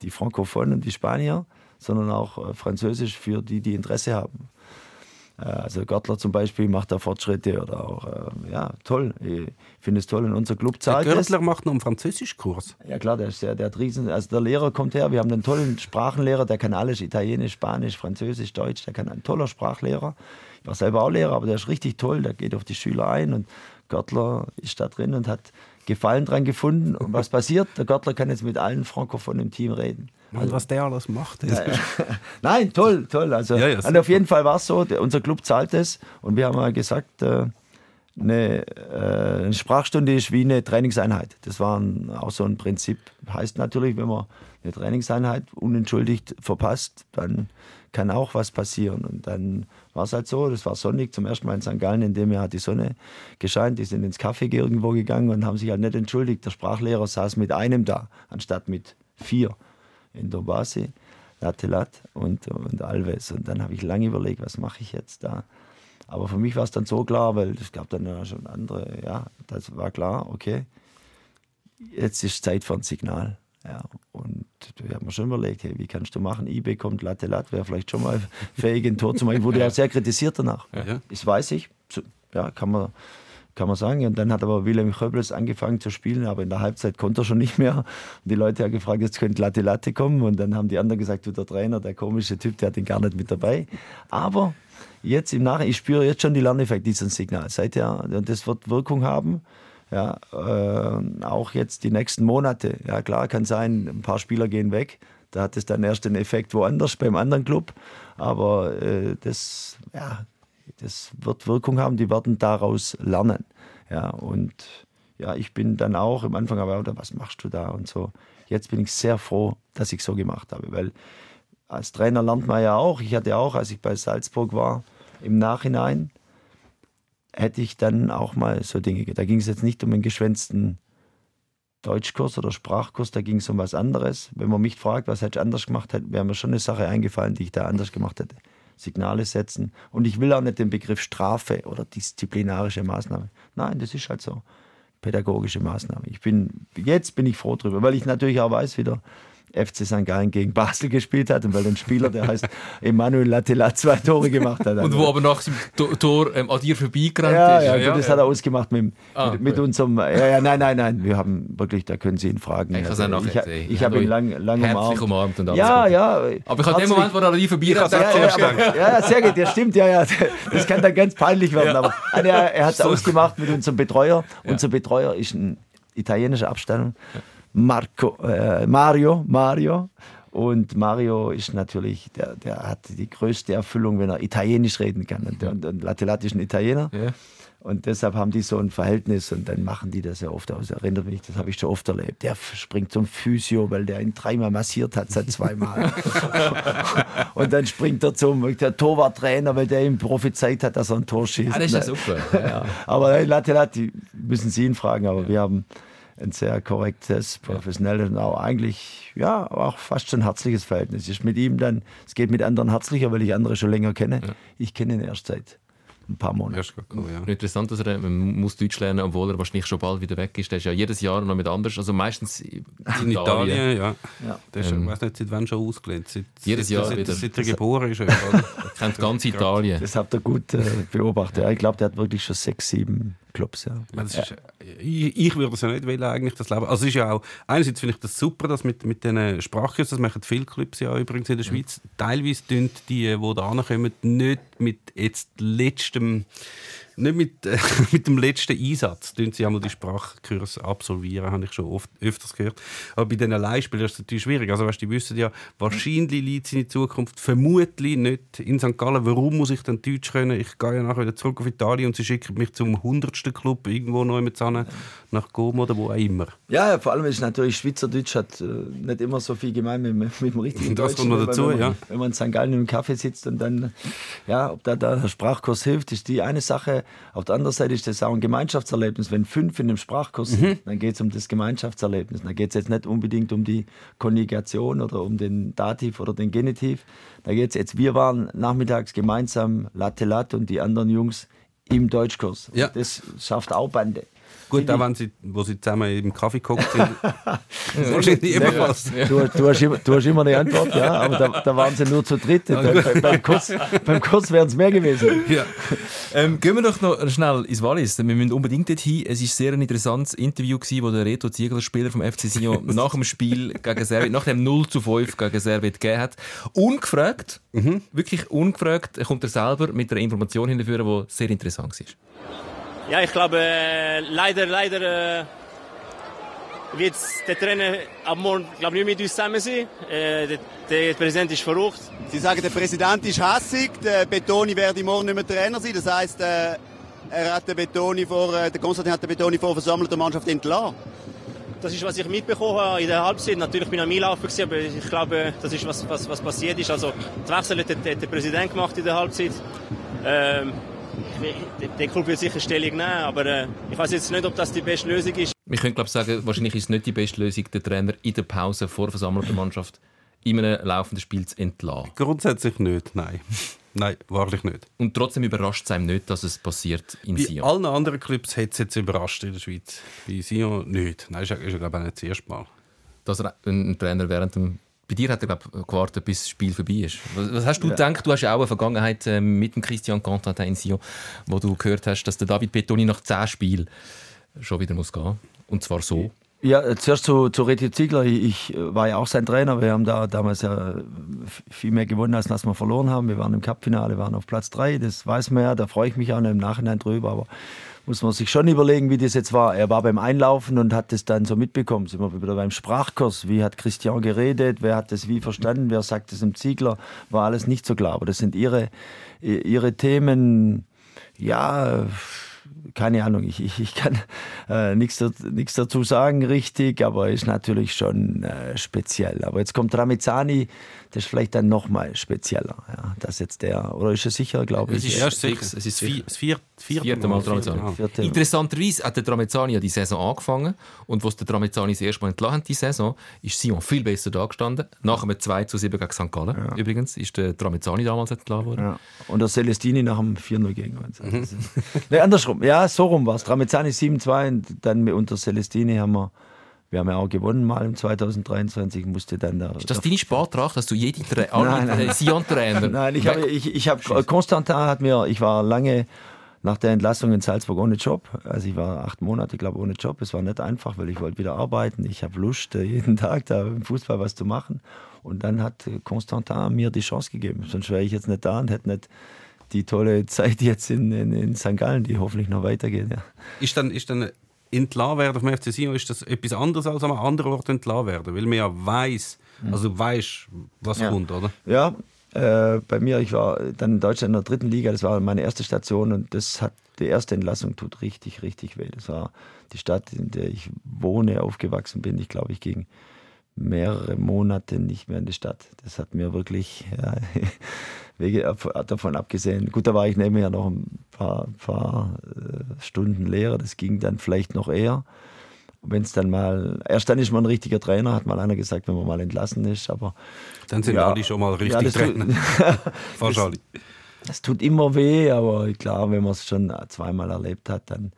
Speaker 1: die Frankophonen und die Spanier, sondern auch äh, Französisch für die, die Interesse haben. Äh, Also Görtler zum Beispiel macht da Fortschritte oder auch, äh, ja, toll. Ich finde es toll und unser Club
Speaker 3: Der
Speaker 1: zahlt es.
Speaker 3: Görtler macht noch einen Französischkurs.
Speaker 1: Ja klar, der, ist der, der hat riesen, also der Lehrer kommt her, wir haben einen tollen Sprachenlehrer, der kann alles, Italienisch, Spanisch, Französisch, Deutsch, der kann ein toller Sprachlehrer. Ich war selber auch Lehrer, aber der ist richtig toll, der geht auf die Schüler ein und Görtler ist da drin und hat Gefallen dran gefunden. Und was passiert? Der Görtler kann jetzt mit allen Frankophonen im Team reden.
Speaker 3: Und was der alles macht. das ist-
Speaker 1: Nein, toll, toll. Also,
Speaker 3: Ja, ja,
Speaker 1: und
Speaker 3: super.
Speaker 1: auf jeden Fall war es so, der, unser Club zahlt es und wir haben mal gesagt, äh, eine, äh, eine Sprachstunde ist wie eine Trainingseinheit. Das war ein, auch so ein Prinzip. Heißt natürlich, wenn man eine Trainingseinheit unentschuldigt verpasst, dann kann auch was passieren. Und dann war es halt so, das war sonnig zum ersten Mal in St. Gallen, in dem Jahr hat die Sonne gescheint, die sind ins Café irgendwo gegangen und haben sich halt nicht entschuldigt. Der Sprachlehrer saß mit einem da, anstatt mit vier in Dobasi, Latelat und, und Alves. Und dann habe ich lange überlegt, was mache ich jetzt da. Aber für mich war es dann so klar, weil es gab dann ja schon andere, ja, das war klar, okay, jetzt ist Zeit für ein Signal. Ja, und wir haben mir schon überlegt, hey, wie kannst du machen? eBay kommt, Latte Lat wäre vielleicht schon mal fähig, ein Tor zu machen. Wurde ja sehr kritisiert danach.
Speaker 3: Ja.
Speaker 1: Das weiß ich. Ja, kann man, kann man sagen. Und dann hat aber Wilhelm Köbles angefangen zu spielen, aber in der Halbzeit konnte er schon nicht mehr. Und die Leute haben gefragt, jetzt könnte Latte Latte kommen. Und dann haben die anderen gesagt, du, der Trainer, der komische Typ, der hat ihn gar nicht mit dabei. Aber jetzt im Nachhinein, ich spüre jetzt schon die Lerneffekt dieses Signal. Seither, und das wird Wirkung haben. Ja, äh, auch jetzt die nächsten Monate. Ja, klar, kann sein, ein paar Spieler gehen weg. Da hat es dann erst den Effekt woanders beim anderen Club. Aber äh, das, ja, das wird Wirkung haben. Die werden daraus lernen. Ja, und ja, ich bin dann auch im Anfang aber, was machst du da und so. Jetzt bin ich sehr froh, dass ich so gemacht habe, weil als Trainer lernt man ja auch. Ich hatte auch, als ich bei Salzburg war, im Nachhinein hätte ich dann auch mal so Dinge. Da ging es jetzt nicht um einen geschwänzten Deutschkurs oder Sprachkurs, da ging es um was anderes. Wenn man mich fragt, was hätte ich anders gemacht, wäre mir schon eine Sache eingefallen, die ich da anders gemacht hätte. Signale setzen. Und ich will auch nicht den Begriff Strafe oder disziplinarische Maßnahme. Nein, das ist halt so. Pädagogische Maßnahme. Ich bin, jetzt bin ich froh drüber, weil ich natürlich auch weiß, wieder, FC St. Gallen gegen Basel gespielt hat und weil ein Spieler, der heißt Emanuel Latela, zwei Tore gemacht hat.
Speaker 2: Und wo aber nach dem Tor ähm, an dir vorbeigerannt
Speaker 1: ja,
Speaker 2: ist.
Speaker 1: Ja, ja, das hat er ausgemacht mit, ah, mit, mit unserem. Ja, ja, nein, nein, nein. Wir haben wirklich, da können Sie ihn fragen.
Speaker 2: Ich, also,
Speaker 1: ich, ich, ich habe ihn lang, lang
Speaker 2: umarmt. umarmt und alles
Speaker 1: ja,
Speaker 2: gut.
Speaker 1: ja.
Speaker 2: Aber ich habe den Moment, wo er an dir vorbeigerannt
Speaker 1: ja, ja, ja, sehr gut, ja, stimmt, ja, ja. Das kann dann ganz peinlich werden. Aber er, er hat es ausgemacht mit unserem Betreuer. Unser Betreuer ist ein italienischer Abstammung. Marco, äh, Mario, Mario. Und Mario ist natürlich, der, der hat die größte Erfüllung, wenn er Italienisch reden kann. Und, und, und Latelat ist ein Italiener. Ja. Und deshalb haben die so ein Verhältnis und dann machen die das ja oft aus. Erinnert mich, das habe ich schon oft erlebt. Der springt zum Physio, weil der ihn dreimal massiert hat, seit zweimal. und dann springt er zum der Torwarttrainer, weil der ihm prophezeit hat, dass er ein Tor schießt.
Speaker 2: Ah, das ist ja super. Ja.
Speaker 1: aber hey, Latelat, die müssen Sie ihn fragen, aber ja. wir haben ein sehr korrektes, professionelles und auch eigentlich, ja, auch fast schon herzliches Verhältnis. Ist mit ihm dann, es geht mit anderen herzlicher, weil ich andere schon länger kenne. Ja. Ich kenne ihn erst seit ein paar Monaten.
Speaker 2: Cool, ja. Interessant, dass er man muss Deutsch lernen, obwohl er wahrscheinlich schon bald wieder weg ist. Der ist ja jedes Jahr noch mit anders, also meistens in,
Speaker 3: in Italien. Italien ja. ja. Der ist, ähm, ich weiß nicht, seit wann schon ausgelehnt. Seit,
Speaker 2: jedes Jahr
Speaker 3: seit,
Speaker 2: wieder.
Speaker 3: Seit er geboren ist. er
Speaker 2: kennt ganz Italien.
Speaker 1: Das habt ihr gut äh, beobachtet. Ja, ich glaube, der hat wirklich schon sechs, sieben Clubs. Ja.
Speaker 3: Ist, ich, ich, würde es ja nicht wählen, eigentlich, das Leben. Also es ist ja auch, einerseits finde ich das super, dass mit, mit diesen Sprachkursen, das machen viele Clubs ja übrigens in der Schweiz, teilweise tun die, die da kommen, nicht mit jetzt letztem nicht mit, äh, mit dem letzten Einsatz tun sie einmal die Sprachkurs absolvieren, habe ich schon oft, öfters gehört. Aber bei den Leihspielern ist es natürlich schwierig. Also, weißt, die wissen ja, wahrscheinlich liegt seine Zukunft vermutlich nicht in St. Gallen. Warum muss ich dann Deutsch können? Ich gehe ja nachher wieder zurück auf Italien und sie schicken mich zum 100. Club irgendwo neu mit Zahn nach Gom oder wo auch immer.
Speaker 1: Ja, vor allem ist natürlich Schweizerdeutsch hat äh, nicht immer so viel gemein mit, mit dem richtigen
Speaker 3: das
Speaker 1: Deutschen.
Speaker 3: Das dazu,
Speaker 1: wenn man,
Speaker 3: ja.
Speaker 1: Wenn man in St. Gallen im Kaffee sitzt und dann, ja, ob da der Sprachkurs hilft, ist die eine Sache. Auf der anderen Seite ist das auch ein Gemeinschaftserlebnis. Wenn fünf in einem Sprachkurs sind, mhm. dann geht es um das Gemeinschaftserlebnis. Dann geht es jetzt nicht unbedingt um die Konjugation oder um den Dativ oder den Genitiv. Da geht es jetzt, wir waren nachmittags gemeinsam Latte Latte und die anderen Jungs im Deutschkurs. Ja. Das schafft auch Bande.
Speaker 3: Gut, da waren sie, wo sie zusammen im Kaffee gekocht sind. wahrscheinlich immer was.
Speaker 1: Du, du, hast immer, du hast immer eine Antwort, ja, aber da, da waren sie nur zu dritt. Ja, beim, beim, Kurs, beim Kurs wären es mehr gewesen.
Speaker 2: Ja. Ähm, gehen wir doch noch schnell ins Wallis. Wir müssen unbedingt dorthin. Es war ein sehr interessantes Interview, gewesen, wo der Reto Ziegler, Spieler vom FC Sion, nach dem Spiel gegen Servet, nach dem 0 zu 5 gegen Servet gegeben hat. Ungefragt, mhm. wirklich ungefragt, kommt er selber mit einer Information hinterführen, die sehr interessant war.
Speaker 6: Ja, ich glaube, äh, leider, leider äh, wird der Trainer ab morgen glaube nicht mit uns zusammen sein. Äh, der, der, Präsident ist verrückt.
Speaker 7: Sie sagen, der Präsident ist hassig, der Betoni werde morgen nicht mehr Trainer sein. Das heisst, äh, er hat den Betoni vor, äh, der Konstantin hat den Betoni vor versammelter Mannschaft entlassen.
Speaker 6: Das ist, was ich mitbekommen habe in der Halbzeit. Natürlich bin ich am Einlaufen, aber ich glaube, das ist, was, was, was passiert ist. Also, die Wechsel hat der, der Präsident gemacht in der Halbzeit. Ähm, der Club wird sicher Stellung nehmen, aber äh, ich weiß jetzt nicht, ob das die beste Lösung ist.
Speaker 2: Wir können glaube sagen, wahrscheinlich ist es nicht die beste Lösung, den Trainer in der Pause vor versammelter Mannschaft in einem laufenden Spiel zu entlassen.
Speaker 3: Grundsätzlich nicht, nein. Nein, wahrlich nicht.
Speaker 2: Und trotzdem überrascht es einem nicht, dass es passiert in
Speaker 3: Bei
Speaker 2: Sion.
Speaker 3: Bei allen anderen Clubs hat es jetzt überrascht in der Schweiz. Bei Sion nicht. Nein, ist, ist glaube ich, nicht das erste Mal.
Speaker 2: Dass ein Trainer während dem bei dir hat er glaub, gewartet, bis das Spiel vorbei ist. Was, was hast du ja. gedacht? Du hast ja auch eine Vergangenheit äh, mit dem Christian Constantin in Sion, wo du gehört hast, dass der David Petoni nach zehn Spielen schon wieder muss gehen Und zwar so.
Speaker 1: Ja, zuerst zu, zu Reti Ziegler. Ich äh, war ja auch sein Trainer. Wir haben da damals ja viel mehr gewonnen, als dass wir verloren haben. Wir waren im Cup-Finale, waren auf Platz drei. Das weiß man ja, da freue ich mich auch im Nachhinein drüber. Aber muss man sich schon überlegen, wie das jetzt war. Er war beim Einlaufen und hat das dann so mitbekommen. Sind wir wieder beim Sprachkurs. Wie hat Christian geredet? Wer hat das wie verstanden? Wer sagt es im Ziegler? War alles nicht so klar. Aber das sind ihre, ihre Themen. Ja, keine Ahnung, ich, ich, ich kann äh, nichts dazu sagen richtig, aber ist natürlich schon äh, speziell. Aber jetzt kommt Ramizani, das ist vielleicht dann nochmal spezieller. Ja, das jetzt der, oder ist es sicher, glaube ich?
Speaker 2: Es ist erst fix, es ist vier, das vierte, vierte Mal Tramezzani. Vierte. Interessanterweise hat der Tramezzani ja die Saison angefangen und als der Tramezzani das erste Mal entlassen die Saison, ist Simon viel besser da gestanden. Nach einem 2 zu 7 gegen St. Gallen ja. übrigens ist der Tramezzani damals entlassen worden. Ja.
Speaker 1: Und der Celestini nach dem 4-0 gegen uns. Mhm. nee, andersrum, ja, so rum war es. Tramezzani 7-2 und dann unter Celestini haben wir wir haben ja auch gewonnen mal im 2023, musste dann da.
Speaker 2: Ist das deine Sporttracht, dass du jede Tra nein, nein. Sion-Trainer?
Speaker 1: Nein, ich habe, ich, ich habe, Konstantin hat mir, ich war lange nach der Entlassung in Salzburg ohne Job. Also ich war acht Monate, glaube ohne Job. Es war nicht einfach, weil ich wollte wieder arbeiten. Ich habe Lust, äh, jeden Tag da im Fußball was zu machen. Und dann hat Konstantin mir die Chance gegeben. Sonst wäre ich jetzt nicht da und hätte nicht die tolle Zeit jetzt in, in, in St. Gallen, die hoffentlich noch weitergeht. Ja.
Speaker 3: Ist dann, ist dann entlassen werden vom FC Sion, ist das etwas anderes als an einem anderen Ort entlassen werden, weil man ja weiß, mhm. also weiß, was ja. kommt, oder?
Speaker 1: Ja, äh, bei mir, ich war dann in Deutschland in der dritten Liga, das war meine erste Station und das hat die erste Entlassung tut richtig, richtig weh. Das war die Stadt, in der ich wohne, aufgewachsen bin. Ich glaube, ich ging mehrere Monate nicht mehr in die Stadt. Das hat mir wirklich ja, Wege davon abgesehen. Gut, da war ich nebenher noch ein paar, paar äh, Stunden Lehrer. Das ging dann vielleicht noch eher. Wenn es dann mal, erst dann ist man ein richtiger Trainer, hat mal einer gesagt, wenn man mal entlassen ist. Aber
Speaker 3: dann sind ja, alle schon mal richtig ja, Trainer.
Speaker 1: Wahrscheinlich. Das, das tut immer weh, aber klar, wenn man es schon zweimal erlebt hat, dann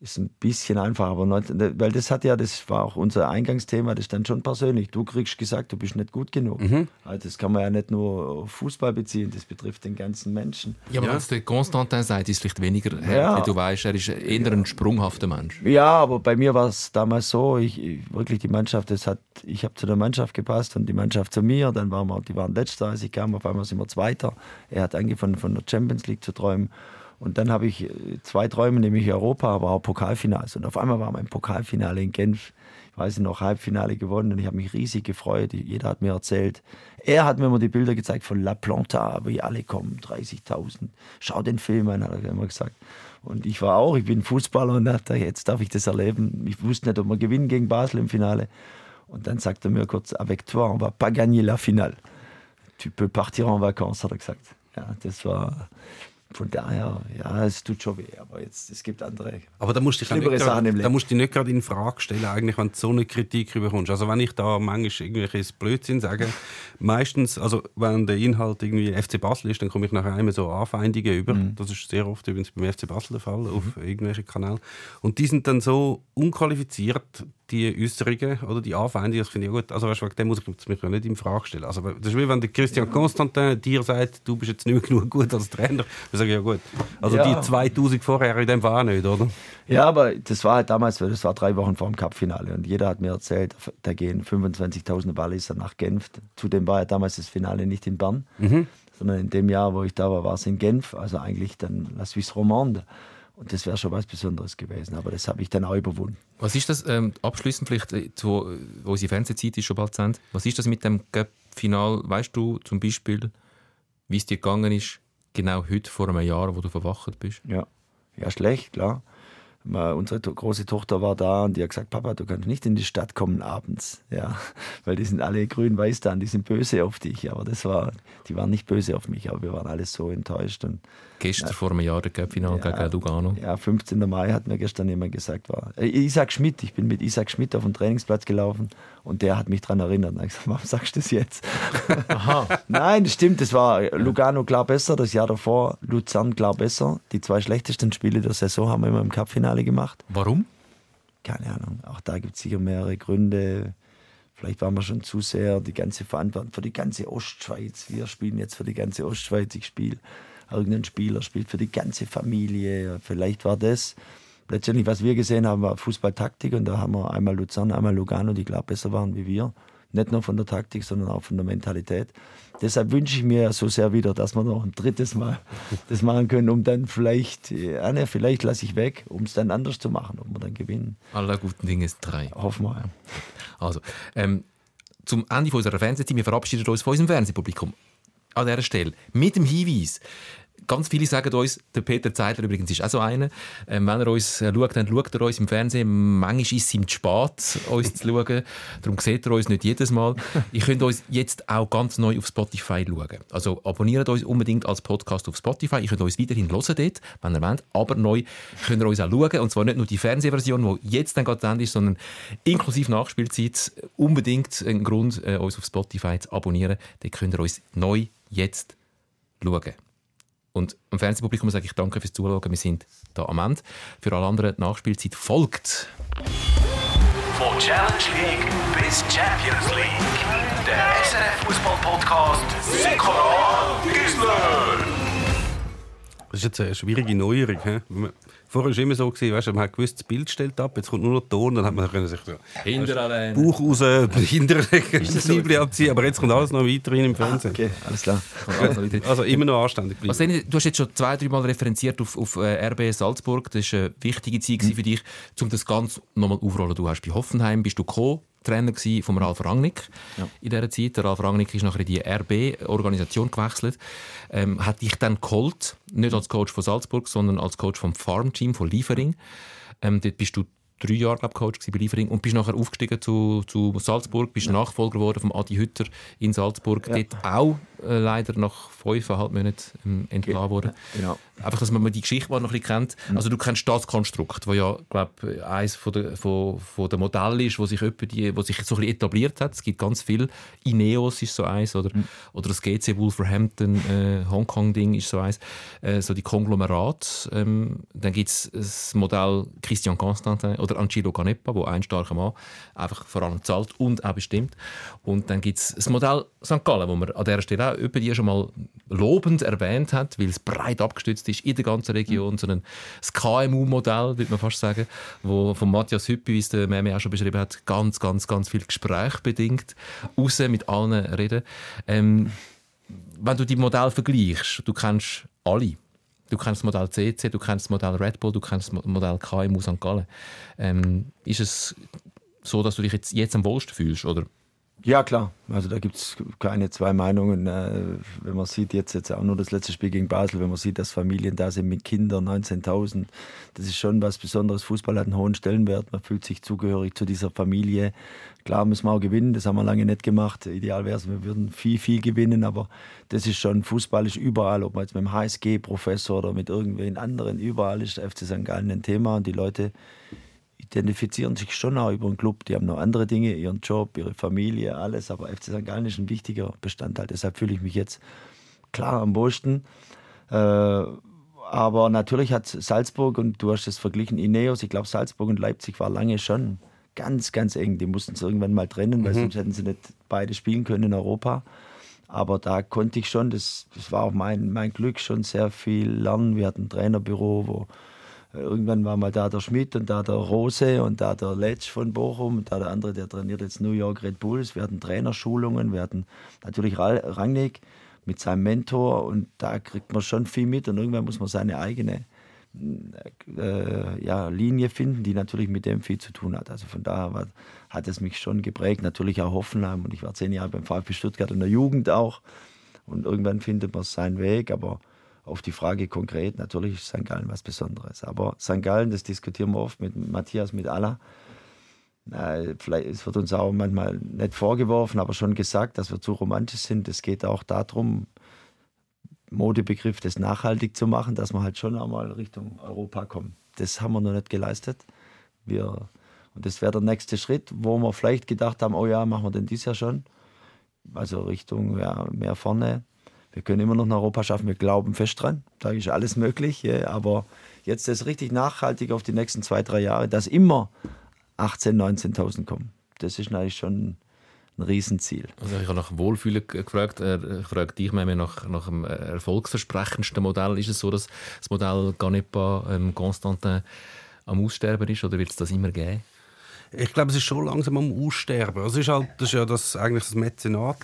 Speaker 1: ist ein bisschen einfacher, aber nicht, weil das hat ja, das war auch unser Eingangsthema, das ist dann schon persönlich. Du kriegst gesagt, du bist nicht gut genug. Mhm. Also das kann man ja nicht nur auf Fußball beziehen, das betrifft den ganzen Menschen.
Speaker 2: Ja, aber ja. wenn der Konstantin sagt, ist vielleicht weniger ja. du weißt, er ist eher ein sprunghafter Mensch.
Speaker 1: Ja, aber bei mir war es damals so, ich, ich, wirklich die Mannschaft, das hat, ich habe zu der Mannschaft gepasst und die Mannschaft zu mir, dann waren wir, die waren letzter, als ich kam, auf einmal sind wir Zweiter. Er hat angefangen von der Champions League zu träumen und dann habe ich äh, zwei Träume, nämlich Europa, aber auch Pokalfinals. Und auf einmal war mein Pokalfinale in Genf. Ich weiß noch, Halbfinale gewonnen und ich habe mich riesig gefreut. Jeder hat mir erzählt. Er hat mir immer die Bilder gezeigt von La Planta, wie alle kommen, 30.000. Schau den Film an, hat er immer gesagt. Und ich war auch, ich bin Fußballer und dachte, jetzt darf ich das erleben. Ich wusste nicht, ob wir gewinnen gegen Basel im Finale. Und dann sagte er mir kurz, avec toi, on va pas gagner la finale. Tu peux partir en vacances, hat er gesagt. Ja, das war, von daher, ja, es tut schon weh, aber jetzt, es gibt andere
Speaker 3: aber da musst du dich nicht Sachen Da musst du dich nicht gerade in Frage stellen, eigentlich, wenn du so eine Kritik bekommst. Also wenn ich da manchmal irgendwelches Blödsinn sage, meistens, also wenn der Inhalt irgendwie FC Basel ist, dann komme ich nachher einmal so Anfeindungen über. Mhm. Das ist sehr oft übrigens beim FC Basel der Fall, mhm. auf irgendwelchen Kanälen. Und die sind dann so unqualifiziert, die Äußerungen oder die Anfeindungen, das finde ich gut. Also weißt, wegen dem muss ich mich ja nicht in Frage stellen. Also, das ist wie wenn der Christian Constantin dir sagt, du bist jetzt nicht mehr genug gut als Trainer. Ich sage ja gut. Also ja. die 2000 vorher in dem war nicht, oder?
Speaker 1: Ja, aber das war halt damals, das war drei Wochen vor dem Cup-Finale und jeder hat mir erzählt, da gehen 25.000 Walliser nach Genf. Zudem war ja damals das Finale nicht in Bern, mhm. sondern in dem Jahr, wo ich da war, war es in Genf. Also eigentlich dann La Suisse Romande. Und das wäre schon was Besonderes gewesen, aber das habe ich dann auch überwunden.
Speaker 2: Was ist das, ähm, abschließend vielleicht, äh, wo, wo unsere Fernsehzeit ist schon bald zu Ende, was ist das mit dem Cup-Final? Weißt du zum Beispiel, wie es dir gegangen ist, genau heute vor einem Jahr, wo du verwacht bist?
Speaker 1: Ja, ja schlecht, klar unsere große Tochter war da und die hat gesagt, Papa, du kannst nicht in die Stadt kommen abends, ja, weil die sind alle grün-weiß da und die sind böse auf dich. Aber das war, die waren nicht böse auf mich, aber wir waren alle so enttäuscht. Und,
Speaker 2: Gestern ja, vor einem Jahr der Cup-Final ja, gegen Lugano.
Speaker 1: Ja, 15. Mai hat mir gestern jemand gesagt, war äh, Isaac Schmidt, ich bin mit Isaac Schmidt auf den Trainingsplatz gelaufen und der hat mich daran erinnert. Und ich gesagt, warum sagst du das jetzt? Aha. Nein, das stimmt, das war Lugano klar besser, das Jahr davor Luzern klar besser. Die zwei schlechtesten Spiele der Saison haben wir immer im Cup-Finale Finale gemacht.
Speaker 2: Warum?
Speaker 1: Keine Ahnung. Auch da gibt es sicher mehrere Gründe. Vielleicht waren wir schon zu sehr die ganze Verantwortung für die ganze Ostschweiz. Wir spielen jetzt für die ganze Ostschweiz. Ich spiele. Irgendein Spieler spielt für die ganze Familie. Vielleicht war das. Letztendlich, was wir gesehen haben, war Fußballtaktik und da haben wir einmal Luzern, einmal Lugano, die klar besser waren wie wir. Nicht nur von der Taktik, sondern auch von der Mentalität. Deshalb wünsche ich mir so sehr wieder, dass wir noch ein drittes Mal das machen können, um dann vielleicht, ja, ne, vielleicht lasse ich weg, um es dann anders zu machen, ob wir dann gewinnen.
Speaker 2: Aller guten Dinge ist drei.
Speaker 1: Hoffen wir. Ja.
Speaker 2: Also, ähm, zum Ende unserer Fernsehzeit, wir verabschieden uns von unserem Fernsehpublikum an dieser Stelle mit dem Hinweis, Ganz viele sagen uns, der Peter Zeidler übrigens ist auch so einer, ähm, wenn er uns äh, schaut, dann schaut er uns im Fernsehen. Manchmal ist es ihm zu spät, uns zu schauen. Darum sieht er uns nicht jedes Mal. Ihr könnt uns jetzt auch ganz neu auf Spotify schauen. Also abonniert uns unbedingt als Podcast auf Spotify. Ihr könnt uns weiterhin hören dort, wenn ihr wollt. Aber neu könnt ihr uns auch schauen. Und zwar nicht nur die Fernsehversion, die jetzt dann gerade Ende ist, sondern inklusive Nachspielzeit. Unbedingt ein Grund, äh, uns auf Spotify zu abonnieren. Dort könnt ihr uns neu jetzt schauen. Und am Fernsehpublikum sage ich danke fürs Zuschauen. Wir sind da am Ende. Für alle anderen die Nachspielzeit folgt.
Speaker 8: Von Challenge League bis Champions League. Der SRF Fußball Podcast Sikora.
Speaker 3: Das ist jetzt eine schwierige Neuerung. He? Vorher war es immer so, gewesen, weißt, man hat gewusst, das Bild stellt ab, jetzt kommt nur noch Ton, dann hat man können sich so
Speaker 2: Hinter allein.
Speaker 3: Bauch raus, hinter das
Speaker 2: so?
Speaker 3: Abziehen, aber jetzt kommt alles noch weiterhin im Fernsehen.
Speaker 1: Okay, alles klar.
Speaker 3: Also immer noch anständig bleiben.
Speaker 2: Denn, du hast jetzt schon zwei, drei Mal referenziert auf, auf äh, RB Salzburg. Das war eine wichtige Zeit
Speaker 1: Mhm.
Speaker 2: für dich, um das Ganze nochmal aufrollen. Du hast bei Hoffenheim bist du Co-Trainer gsi vom Ralf Rangnick in dieser Zeit. Der Ralf Rangnick ist nachher in die RB-Organisation gewechselt. Ähm, hat dich dann geholt, nicht als Coach von Salzburg, sondern als Coach vom Farmteam von Liefering. Ähm, dort bist du drei Jahre glaub, Coach bei Liefering und bist nachher aufgestiegen zu, zu Salzburg, bist Nachfolger geworden vom Adi Hütter in Salzburg. Dort auch äh, leider nach fünfeinhalb Monaten ähm, entlassen worden.
Speaker 1: Genau.
Speaker 2: Einfach, dass man die Geschichte mal noch ein bisschen kennt. Also du kennst das Konstrukt, das ja, glaub, eines von der, von, von der Modelle ist, wo sich, die, wo sich so ein bisschen etabliert hat. Es gibt ganz viel. Ineos ist so eins oder, oder das GC Wolverhampton äh, Hongkong-Ding ist so eins. Äh, so die Konglomerat. Ähm, dann gibt es das Modell Christian Constantin oder Angelo Canepa, wo ein starker Mann einfach vor allem zahlt und auch bestimmt. Und dann gibt es das Modell St. Gallen, wo man an dieser Stelle auch die schon mal lobend erwähnt hat, weil es breit abgestützt ist in der ganzen Region. So ein KMU-Modell, würde man fast sagen, wo von Matthias Hüppi, wie es der Meme auch schon beschrieben hat, ganz, ganz, ganz viel Gespräch bedingt, raus mit allen reden. Ähm, wenn du die Modelle vergleichst, du kennst alle. Du kennst das Modell CC, du kennst das Modell Red Bull, du kennst das Modell KMU St. Gallen. Ähm, ist es so, dass du dich jetzt, jetzt am wohlsten fühlst, oder?
Speaker 1: Ja, klar. Also da gibt es keine zwei Meinungen. Äh, wenn man sieht, jetzt, jetzt auch nur das letzte Spiel gegen Basel, wenn man sieht, dass Familien da sind mit Kindern, 19.000, das ist schon was Besonderes. Fußball hat einen hohen Stellenwert. Man fühlt sich zugehörig zu dieser Familie. Klar müssen wir auch gewinnen, das haben wir lange nicht gemacht. Ideal wäre es, wir würden viel, viel gewinnen, aber das ist schon, Fußball ist überall, ob man jetzt mit dem HSG-Professor oder mit irgendwen anderen, überall ist der FC St. Gallen ein Thema und die Leute identifizieren sich schon auch über den Club. Die haben noch andere Dinge, ihren Job, ihre Familie, alles. Aber FC St. Gallen ist ein wichtiger Bestandteil. Deshalb fühle ich mich jetzt klar am wohlsten. Äh, aber natürlich hat Salzburg, und du hast es verglichen, Ineos, ich glaube, Salzburg und Leipzig war lange schon ganz, ganz eng. Die mussten es irgendwann mal trennen, weil sonst hätten sie nicht beide spielen können in Europa. Aber da konnte ich schon, das, das war auch mein, mein Glück, schon sehr viel lernen. Wir hatten ein Trainerbüro, wo irgendwann war mal da der Schmidt und da der Rose und da der Letsch von Bochum und da der andere, der trainiert jetzt New York Red Bulls. Wir hatten Trainerschulungen, wir hatten natürlich Ra- Rangnick mit seinem Mentor und da kriegt man schon viel mit und irgendwann muss man seine eigene äh, ja, Linie finden, die natürlich mit dem viel zu tun hat. Also von daher war, hat es mich schon geprägt. Natürlich auch Hoffenheim und ich war zehn Jahre beim VfB Stuttgart in der Jugend auch. Und irgendwann findet man seinen Weg, aber auf die Frage konkret, natürlich ist St. Gallen was Besonderes. Aber St. Gallen, das diskutieren wir oft mit Matthias, mit Allah. Äh, vielleicht, es wird uns auch manchmal nicht vorgeworfen, aber schon gesagt, dass wir zu romantisch sind. Es geht auch darum, Modebegriff, das nachhaltig zu machen, dass wir halt schon einmal Richtung Europa kommen. Das haben wir noch nicht geleistet. Wir, und das wäre der nächste Schritt, wo wir vielleicht gedacht haben, oh ja, machen wir denn dies Jahr schon. Also Richtung ja, mehr vorne. Wir können immer noch nach Europa schaffen, wir glauben fest dran. Da ist alles möglich. Ja, aber jetzt das richtig nachhaltig auf die nächsten zwei, drei Jahre, dass immer 18.000, 19.000 kommen. Das ist natürlich schon ein Riesenziel.
Speaker 2: Also ich habe nach dem Wohlfühlen ge- gefragt. Äh, Ich frage dich mehr nach, nach dem äh, erfolgsversprechendsten Modell. Ist es so, dass das Modell Ganepa, ähm, Constantin am Aussterben ist oder wird es das immer geben?
Speaker 3: Ich glaube, es ist schon langsam am Aussterben. Es ist halt, das ist ja das, eigentlich das Mäzenat.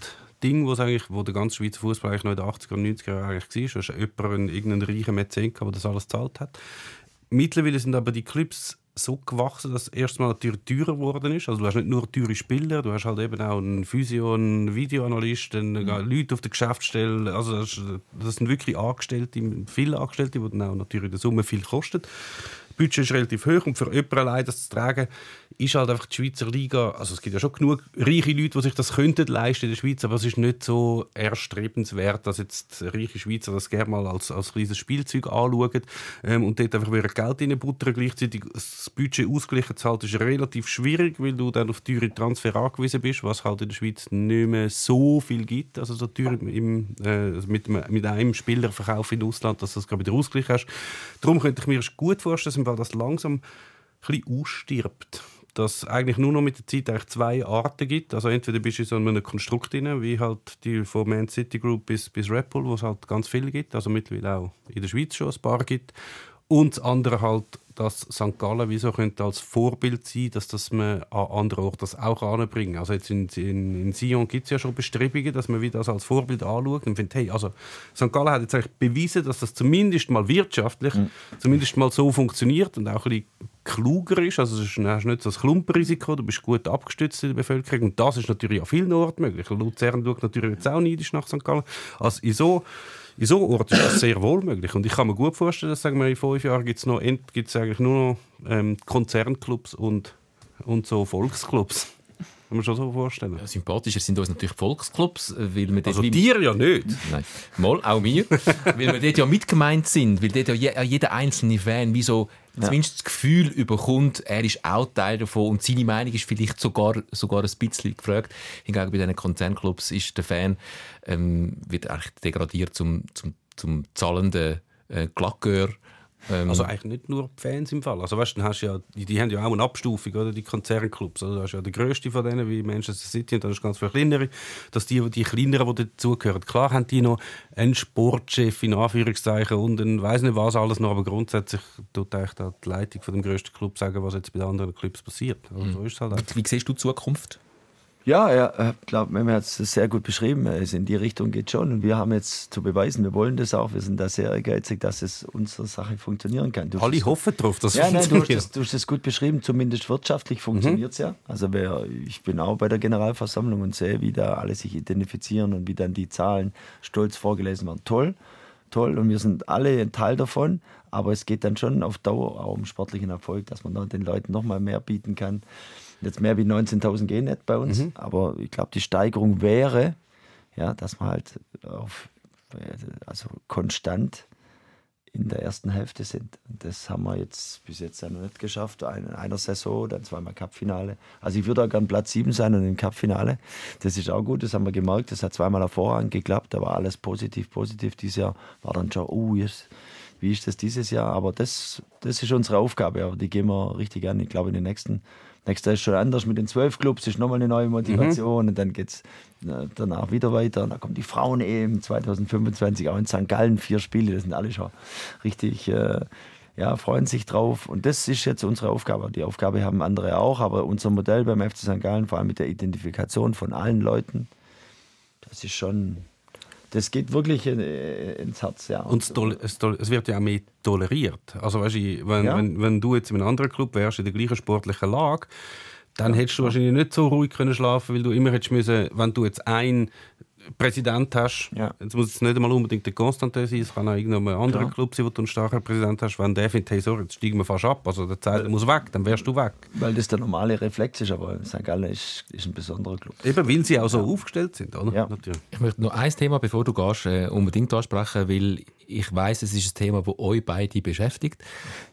Speaker 3: Ding, wo's eigentlich, wo der ganze Schweizer Fußball eigentlich noch in den 80er und 90er Jahren eigentlich war. Da jemand, ein, irgendein reicher Mäzen, der das alles gezahlt hat. Mittlerweile sind aber die Clubs so gewachsen, dass erstmal natürlich teurer geworden ist. Also du hast nicht nur teure Spieler, du hast halt eben auch einen Physio, einen Videoanalyst, einen,
Speaker 2: Mhm.
Speaker 3: Leute auf der Geschäftsstelle. Also das sind wirklich Angestellte, viele Angestellte, die dann auch natürlich in der Summe viel kosten. Das Budget ist relativ hoch und für jemanden allein das zu tragen, ist halt einfach die Schweizer Liga, also es gibt ja schon genug reiche Leute, die sich das könnten leisten in der Schweiz, aber es ist nicht so erstrebenswert, dass jetzt reiche Schweizer das gerne mal als, als kleines Spielzeug anschauen ähm, und dort einfach wieder Geld reinbuttern. Gleichzeitig das Budget ausgleichen zu halten, ist relativ schwierig, weil du dann auf teure Transfer angewiesen bist, was halt in der Schweiz nicht mehr so viel gibt, also so teuer im, äh, mit, einem- mit einem Spielerverkauf in Ausland, dass du das gerade wieder ausgleichen hast. Darum könnte ich mir gut vorstellen, dass das langsam ein ausstirbt. Dass eigentlich nur noch mit der Zeit eigentlich zwei Arten gibt. Also entweder bist du in so einem Konstrukt drin, wie halt die von Man City Group bis, bis Red Bull, wo es halt ganz viele gibt, also mittlerweile auch in der Schweiz schon ein paar gibt. Und das andere halt, dass St. Gallen wieso könnte als Vorbild sein, dass das man an anderen Orten das auch anbringen. Also jetzt in, in, in Sion gibt es ja schon Bestrebungen, dass man wieder das als Vorbild anschaut und findet, hey, also St. Gallen hat jetzt eigentlich bewiesen, dass das zumindest mal wirtschaftlich, zumindest mal so funktioniert und auch ein bisschen kluger ist. Also es ist, du hast nicht so ein Klumpenrisiko, du bist gut abgestützt in der Bevölkerung und das ist natürlich an vielen Orten möglich. Luzern schaut natürlich jetzt auch neidisch nach St. Gallen. Also in so in so Orten ist das sehr wohl möglich. Und ich kann mir gut vorstellen, dass sagen wir, in fünf Jahren gibt es eigentlich nur noch ähm, Konzernclubs und, und so Volksclubs. Kann man schon so vorstellen.
Speaker 2: Sympathischer sind uns natürlich die Volksclubs, äh, weil wir
Speaker 3: Also dir ja nicht.
Speaker 2: Nein, mal, auch mir. weil wir dort ja mitgemeint sind, weil dort ja je, jeder einzelne Fan wie so zumindest das Gefühl überkommt, er ist auch Teil davon und seine Meinung ist vielleicht sogar, sogar ein bisschen gefragt. Hingegen bei diesen Konzernclubs ist der Fan ähm, wird eigentlich degradiert zum, zum, zum zahlenden äh, Glacqueur. Ähm,
Speaker 3: Also eigentlich nicht nur die Fans im Fall. Also weißt, dann hast ja, die, die haben ja auch eine Abstufung, oder, die Konzernclubs. Also, du hast ja der grösste von denen, wie Manchester City, und dann hast du ganz viele kleinere. Dass die, die kleineren, die dazugehören, klar haben die noch einen Sportchef in Anführungszeichen und ein weiß nicht was alles noch, aber grundsätzlich tut eigentlich die Leitung von dem grössten Club sagen, was jetzt bei den anderen Clubs passiert. Also, so ist halt einfach.
Speaker 2: wie siehst du die Zukunft?
Speaker 1: Ja, ja, ich glaube, Mehmet hat es sehr gut beschrieben. Es in die Richtung geht schon. Und wir haben jetzt zu beweisen, wir wollen das auch. Wir sind da sehr ehrgeizig, dass es unsere Sache funktionieren kann. Du
Speaker 3: Alle hoffen darauf, dass es
Speaker 1: ja, nein, du hast, das, du hast das gut beschrieben. Zumindest wirtschaftlich funktioniert es ja. Also wer, ich bin auch bei der Generalversammlung und sehe, wie da alle sich identifizieren und wie dann die Zahlen stolz vorgelesen werden. Toll, toll. Und wir sind alle ein Teil davon. Aber es geht dann schon auf Dauer auch um sportlichen Erfolg, dass man den Leuten noch mal mehr bieten kann. Jetzt mehr wie 19.000 gehen nicht bei uns, aber ich glaube, die Steigerung wäre, ja, dass man halt auf, also konstant in der ersten Hälfte sind. Das haben wir jetzt bis jetzt ja noch nicht geschafft. In einer Saison, dann zweimal Cupfinale. Also ich würde auch gern Platz 7 sein und im Cupfinale. Das ist auch gut, das haben wir gemerkt. Das hat zweimal hervorragend geklappt. Da war alles positiv, positiv. Dieses Jahr war dann schon, oh, jetzt, wie ist das dieses Jahr? Aber das, das ist unsere Aufgabe. Aber die gehen wir richtig an. Ich glaube, in den nächsten Nächster ist schon anders mit den zwölf Clubs, ist nochmal eine neue Motivation und dann geht es danach wieder weiter. Und dann kommt die Frauen-EM 2025 auch in St. Gallen, vier Spiele, das sind alle schon richtig, äh, ja, freuen sich drauf. Und das ist jetzt unsere Aufgabe. Die Aufgabe haben andere auch, aber unser Modell beim FC St. Gallen, vor allem mit der Identifikation von allen Leuten, das ist schon, das geht wirklich in, ins Herz. Ja.
Speaker 3: Und es, es, es wird ja auch mehr toleriert. Also weißt du, wenn,
Speaker 1: Ja.
Speaker 3: wenn, wenn du jetzt in einem anderen Club wärst, in der gleichen sportlichen Lage, dann hättest du wahrscheinlich nicht so ruhig können schlafen, weil du immer hättest müssen, wenn du jetzt einen Präsident hast,
Speaker 1: Ja.
Speaker 3: jetzt muss es nicht einmal unbedingt der Constantin sein, es kann auch irgendein anderer
Speaker 1: Klar.
Speaker 3: Club sein, wo du einen starken Präsident hast, wenn der findet, hey, sorry, jetzt steigen wir fast ab, also der Zeit muss weg, dann wärst du weg.
Speaker 1: Weil das der normale Reflex ist, aber St. Gallen ist, ist ein besonderer Club.
Speaker 3: Eben, weil sie auch so aufgestellt sind, oder?
Speaker 1: Ja.
Speaker 3: Natürlich.
Speaker 2: Ich möchte noch ein Thema, bevor du gehst, äh, unbedingt ansprechen, weil ich weiß, es ist ein Thema, das euch beide beschäftigt.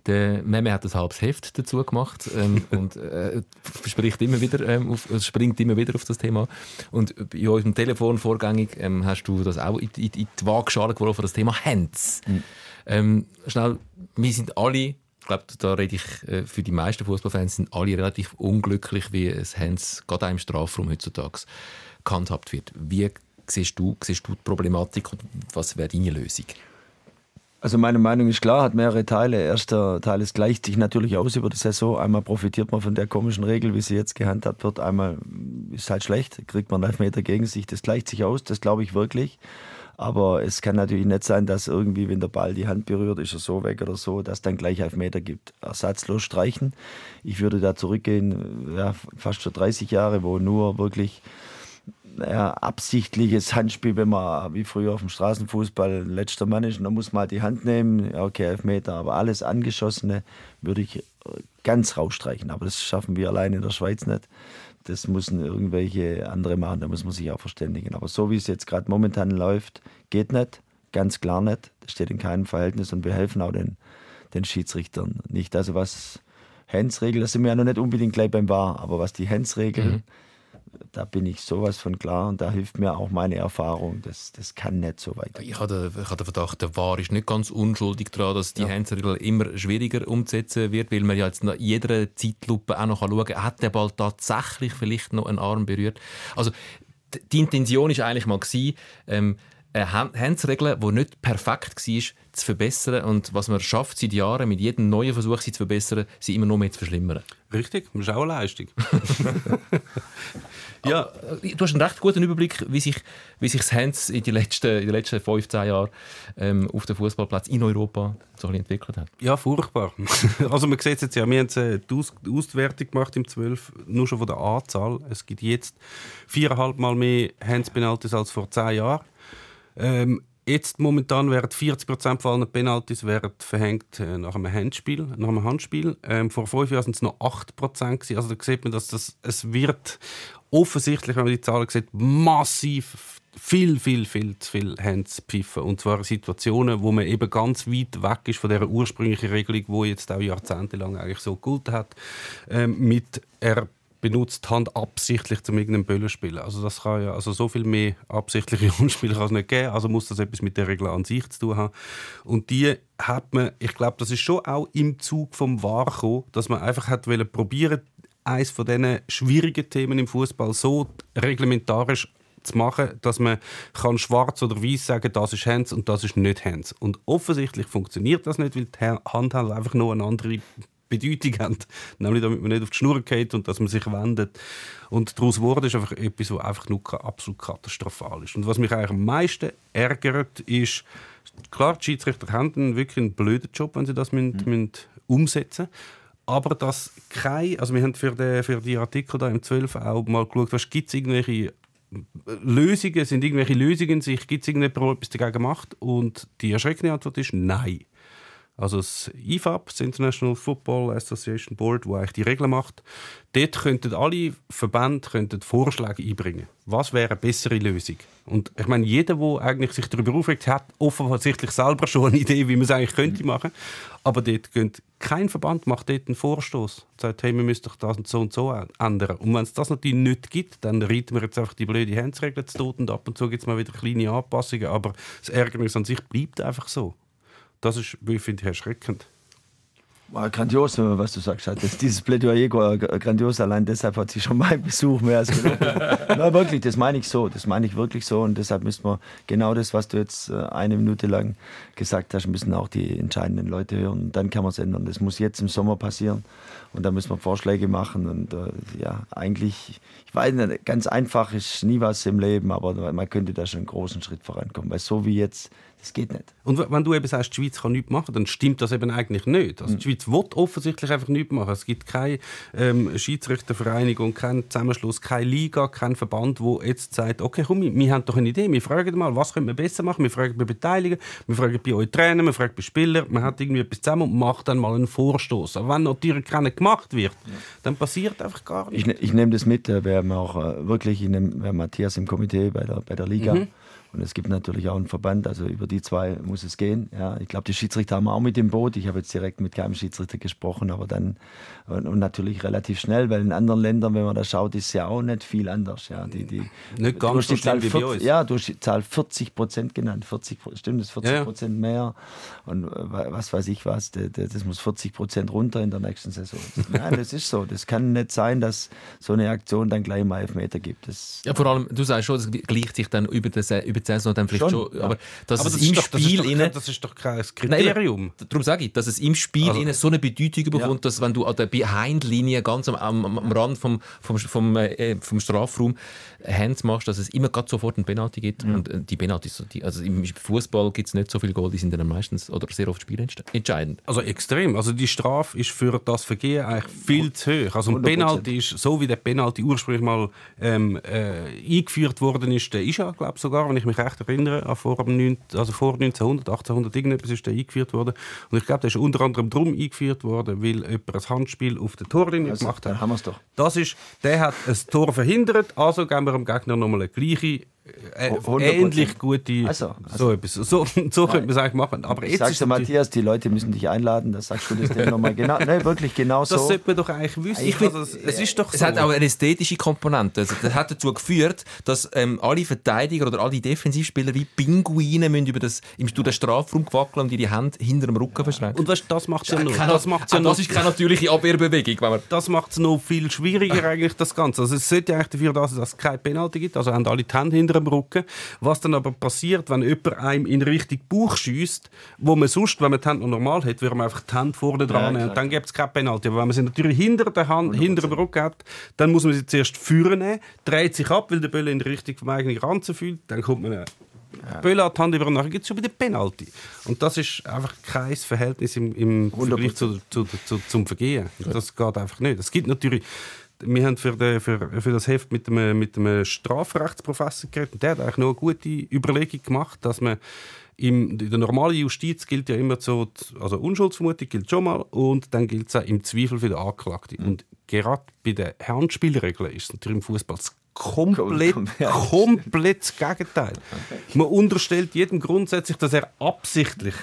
Speaker 2: Der Meme hat ein halbes Heft dazu gemacht ähm, und äh, spricht immer wieder, ähm, auf, also springt immer wieder auf das Thema. Und in unserem Telefon vorgängig ähm, hast du das auch in, in, in die Waagschale geworfen, das Thema Hands. Ähm, schnell, wir sind alle ich glaube, da rede ich äh, für die meisten Fußballfans, sind alle relativ unglücklich, wie es Hands gerade auch im Strafraum heutzutage gehandhabt wird. Wie siehst du, siehst du die Problematik und was wäre deine Lösung?
Speaker 1: Also meine Meinung ist klar, hat mehrere Teile. Erster Teil, es gleicht sich natürlich aus über die Saison. Einmal profitiert man von der komischen Regel, wie sie jetzt gehandhabt wird. Einmal ist halt schlecht, kriegt man einen Elfmeter gegen sich. Das gleicht sich aus, das glaube ich wirklich. Aber es kann natürlich nicht sein, dass irgendwie, wenn der Ball die Hand berührt, ist er so weg oder so, dass dann gleich Elfmeter gibt. Ersatzlos streichen. Ich würde da zurückgehen, ja, fast schon 30 Jahre, wo nur wirklich ja, absichtliches Handspiel, wenn man wie früher auf dem Straßenfußball letzter Mann ist, und dann muss man halt die Hand nehmen, ja, okay, Elfmeter, aber alles Angeschossene würde ich äh, ganz rausstreichen. Aber das schaffen wir alleine in der Schweiz nicht. Das müssen irgendwelche andere machen, da muss man sich auch verständigen. Aber so wie es jetzt gerade momentan läuft, geht nicht, ganz klar nicht. Das steht in keinem Verhältnis und wir helfen auch den, den Schiedsrichtern nicht. Also was Handsregel, da sind wir ja noch nicht unbedingt gleich beim War, aber was die Handsregel
Speaker 2: Mhm.
Speaker 1: Da bin ich sowas von klar und da hilft mir auch meine Erfahrung. Das, das kann nicht so weit.
Speaker 2: Ich den, ich habe den Verdacht, der VAR ist nicht ganz unschuldig daran, dass die Handsregel immer schwieriger umzusetzen wird, weil man ja jetzt nach jeder Zeitlupe auch noch schauen kann, hat der Ball tatsächlich vielleicht noch einen Arm berührt. Also die Intention ist eigentlich mal gewesen, ähm, eine Hand- Handsregel, die nicht perfekt war, zu verbessern und was man schafft seit Jahren, mit jedem neuen Versuch, sie zu verbessern, sie immer noch mehr zu verschlimmern.
Speaker 3: Richtig, das ist auch eine Leistung. ja,
Speaker 2: Äh, Du hast einen recht guten Überblick, wie sich, wie sich das Hands in den letzten, in den letzten 15 Jahren ähm, auf dem Fußballplatz in Europa so ein entwickelt hat.
Speaker 3: Ja, furchtbar. Also man sieht jetzt ja, wir haben äh, die Aus Auswertung gemacht im 12, nur schon von der Anzahl. Es gibt jetzt viereinhalb Mal mehr Hands-Penalties als vor zehn Jahren. Ähm, jetzt momentan werden 40% von allen Penalties werden verhängt äh, nach einem Handspiel. Nach einem Handspiel. Ähm, vor fünf Jahren sind es noch 8%. Gewesen. Also da sieht man, dass das, es wird offensichtlich, wenn man die Zahlen sieht, massiv viel, viel, viel zu viel Hands pfiffen. Und zwar in Situationen, wo man eben ganz weit weg ist von der ursprünglichen Regelung, wo jetzt auch jahrzehntelang eigentlich so gegolten hat, ähm, mit er benutzt Hand absichtlich zum irgendeinem Böllen spielen. Also das kann ja, also so viel mehr absichtliche Handspiele kann es nicht geben. Also muss das etwas mit der Regel an sich zu tun haben. Und die hat man, ich glaube, das ist schon auch im Zug vom gekommen, dass man einfach hat wollen probieren, eines von diesen schwierigen Themen im Fußball so reglementarisch zu machen, dass man kann schwarz oder weiß sagen, das ist Hands und das ist nicht Hands. Und offensichtlich funktioniert das nicht, weil die Ha- Hand einfach nur eine andere Bedeutung hat. Nämlich, damit man nicht auf die Schnur geht und dass man sich wendet. Und daraus wurde ist einfach etwas, was einfach nur absolut katastrophal ist. Und was mich eigentlich am meisten ärgert, ist, klar, die Schiedsrichter haben einen wirklich einen blöden Job, wenn sie das müssen, müssen umsetzen aber dass kein, also wir haben für die, für die Artikel da im 12 auch mal geschaut, was gibt es irgendwelche Lösungen, sind irgendwelche Lösungen sich, gibt es irgendjemand, der etwas dagegen macht? Und die erschreckende Antwort ist nein. Also das IFAB, das International Football Association Board, wo eigentlich die Regeln macht, dort könnten alle Verbände könnten Vorschläge einbringen. Was wäre eine bessere Lösung? Und ich meine, jeder, der eigentlich sich darüber aufregt, hat offensichtlich selber schon eine Idee, wie man es eigentlich könnte machen. Aber dort könnt, kein Verband macht dort einen Vorstoß und sagt, hey, wir müssen doch das und so und so ändern. Und wenn es das natürlich nicht gibt, dann reiten wir jetzt einfach die blöde Handsregel zu Tod und ab und zu gibt es mal wieder kleine Anpassungen. Aber das Ärgernis an sich bleibt einfach so. Das ist, wie ich finde, erschreckend.
Speaker 1: War grandios, was du sagst. Das, dieses Plädoyer war grandios. Allein deshalb hat sich schon mein Besuch mehr als. Na, wirklich, das meine ich so. Das meine ich wirklich so. Und deshalb müssen wir genau das, was du jetzt äh, eine Minute lang gesagt hast, müssen auch die entscheidenden Leute hören. Und dann kann man es ändern. Das muss jetzt im Sommer passieren. Und da müssen wir Vorschläge machen. Und äh, ja, eigentlich, ich weiß nicht, ganz einfach ist nie was im Leben, aber man könnte da schon einen großen Schritt vorankommen. Weil so wie jetzt, das geht nicht.
Speaker 3: Und wenn du eben sagst, die Schweiz kann nichts machen, dann stimmt das eben eigentlich nicht. Also die Schweiz will offensichtlich einfach nichts machen. Es gibt keine ähm, Schiedsrichtervereinigung, keinen Zusammenschluss, keine Liga, keinen Verband, wo jetzt sagt, okay, komm, wir, wir haben doch eine Idee, wir fragen mal, was können wir besser machen, wir fragen bei Beteiligten, wir fragen bei euch Trainern, wir fragen bei Spielern, man hat irgendwie etwas zusammen und macht dann mal einen Vorstoß. Aber wenn natürlich keiner gemacht wird, dann passiert einfach gar
Speaker 1: Ich,
Speaker 3: nichts.
Speaker 1: ne- ich nehme das mit. äh, Wir haben auch äh, wirklich, ich nehm, wir haben Matthias im Komitee bei der, bei der Liga.
Speaker 3: Mhm.
Speaker 1: Und es gibt natürlich auch einen Verband, also über die zwei muss es gehen. Ja, ich glaube, die Schiedsrichter haben wir auch mit im Boot. Ich habe jetzt direkt mit keinem Schiedsrichter gesprochen, aber dann und, und natürlich relativ schnell, weil in anderen Ländern, wenn man da schaut, ist ja auch nicht viel anders. Ja, die, die,
Speaker 3: Nicht
Speaker 1: du
Speaker 3: ganz
Speaker 1: hast
Speaker 3: so
Speaker 1: die Zahl
Speaker 3: schlimm wie bei
Speaker 1: 40
Speaker 3: uns.
Speaker 1: Ja, du hast die Zahl 40 Prozent genannt. 40, Pro- stimmt, das ist 40
Speaker 3: Ja, ja.
Speaker 1: Prozent mehr. Und äh, was weiß ich was, das, das muss 40 Prozent runter in der nächsten Saison. Nein, das ist so. Das kann nicht sein, dass so eine Aktion dann gleich mal Elfmeter gibt. Das,
Speaker 2: Ja, vor allem, du sagst schon, es gleicht sich dann über, das, über Saison dann vielleicht schon.
Speaker 1: Schon, ja.
Speaker 2: Aber dass
Speaker 3: Aber
Speaker 2: es
Speaker 3: das
Speaker 2: im
Speaker 3: ist, doch, das,
Speaker 2: Spiel
Speaker 3: ist doch, das ist doch kein Kriterium.
Speaker 2: Nein, darum sage ich, dass es im Spiel
Speaker 3: Also-
Speaker 2: innen so eine Bedeutung bekommt, dass wenn du an der Behind-Linie ganz am, am, am Rand vom, vom, vom, äh, vom Strafraum Hands machst, dass es immer gerade sofort einen Penalty gibt. Und äh, die Penaltys, die, also im Fußball gibt es nicht so viele Goal, die sind dann meistens oder sehr oft spielentscheidend.
Speaker 3: Also extrem. Also die Strafe ist für das Vergehen eigentlich viel zu hoch. Also ein
Speaker 1: 100%.
Speaker 3: Penalty ist, so wie der Penalty ursprünglich mal ähm, äh, eingeführt worden ist, der ist ja, glaube sogar, wenn ich mich recht erinnere, vor, dem 9, also vor 1900, 1800 irgendetwas ist der eingeführt worden. Und ich glaube, der ist unter anderem darum eingeführt worden, weil jemand ein Handspiel auf der Torlinie
Speaker 1: Also,
Speaker 3: gemacht hat.
Speaker 1: haben wir es doch.
Speaker 3: Das ist, der hat ein Tor verhindert, also geben wir dem Gegner nochmal eine gleiche, äh,
Speaker 1: 100%.
Speaker 3: ähnlich gute,
Speaker 1: Also,
Speaker 3: so etwas. So, so könnte man es eigentlich machen. Aber
Speaker 1: Ich
Speaker 3: jetzt
Speaker 1: sag's
Speaker 3: ist
Speaker 1: dir,
Speaker 3: natürlich-
Speaker 1: Matthias, die Leute müssen dich einladen, das sagst du das denen nochmal genau. Nein, wirklich genau
Speaker 3: das
Speaker 1: so.
Speaker 3: sollte man doch eigentlich wissen.
Speaker 2: Ich find-
Speaker 3: also, es, es ist doch
Speaker 2: Es
Speaker 3: so.
Speaker 2: hat auch eine ästhetische Komponente. Also, das hat dazu geführt, dass ähm, alle Verteidiger oder alle Defensivspieler wie Pinguine müssen über das, im durch den Strafraum wackeln und ihre Hände hinter dem Rücken verschränken.
Speaker 3: Und weißt, das macht es ja noch. Das macht's ja
Speaker 2: das ist keine natürliche Abwehrbewegung. Wenn man
Speaker 3: Das macht es noch viel schwieriger eigentlich das Ganze. Also es sollte eigentlich dafür da sein, dass es keine Penalty gibt. Also haben alle die Hände hinter dem Rücken. Was dann aber passiert, wenn jemand einem in Richtung Bauch schießt, wo man sonst, wenn man die Hände noch normal hat, würde man einfach die Hände vorne dran nehmen und dann gibt es keine Penalty. Aber wenn man sie natürlich hinter der Hand, hinter dem Rücken hat, dann muss man sie zuerst führen nehmen, dreht sich ab, weil der Böller in die Richtung vom eigenen Ranzen fühlt, dann kommt man eine Böller hat die Hand über und nachher gibt es schon wieder Penalty. Und das ist einfach kein Verhältnis im, im Vergleich zu, zu, zu, zum Vergehen. Das geht einfach nicht. Es gibt natürlich wir haben für, den, für, für das Heft mit einem, mit einem Strafrechtsprofessor geredet. und Der hat eigentlich noch eine gute Überlegung gemacht, dass man im, in der normalen Justiz gilt ja immer so, also Unschuldsvermutung gilt schon mal und dann gilt es auch im Zweifel für den Anklagten. Und gerade bei den Handspielregeln ist es natürlich im Fußball das komplett,
Speaker 1: ja.
Speaker 3: komplett das Gegenteil. Man unterstellt jedem grundsätzlich, dass er absichtlich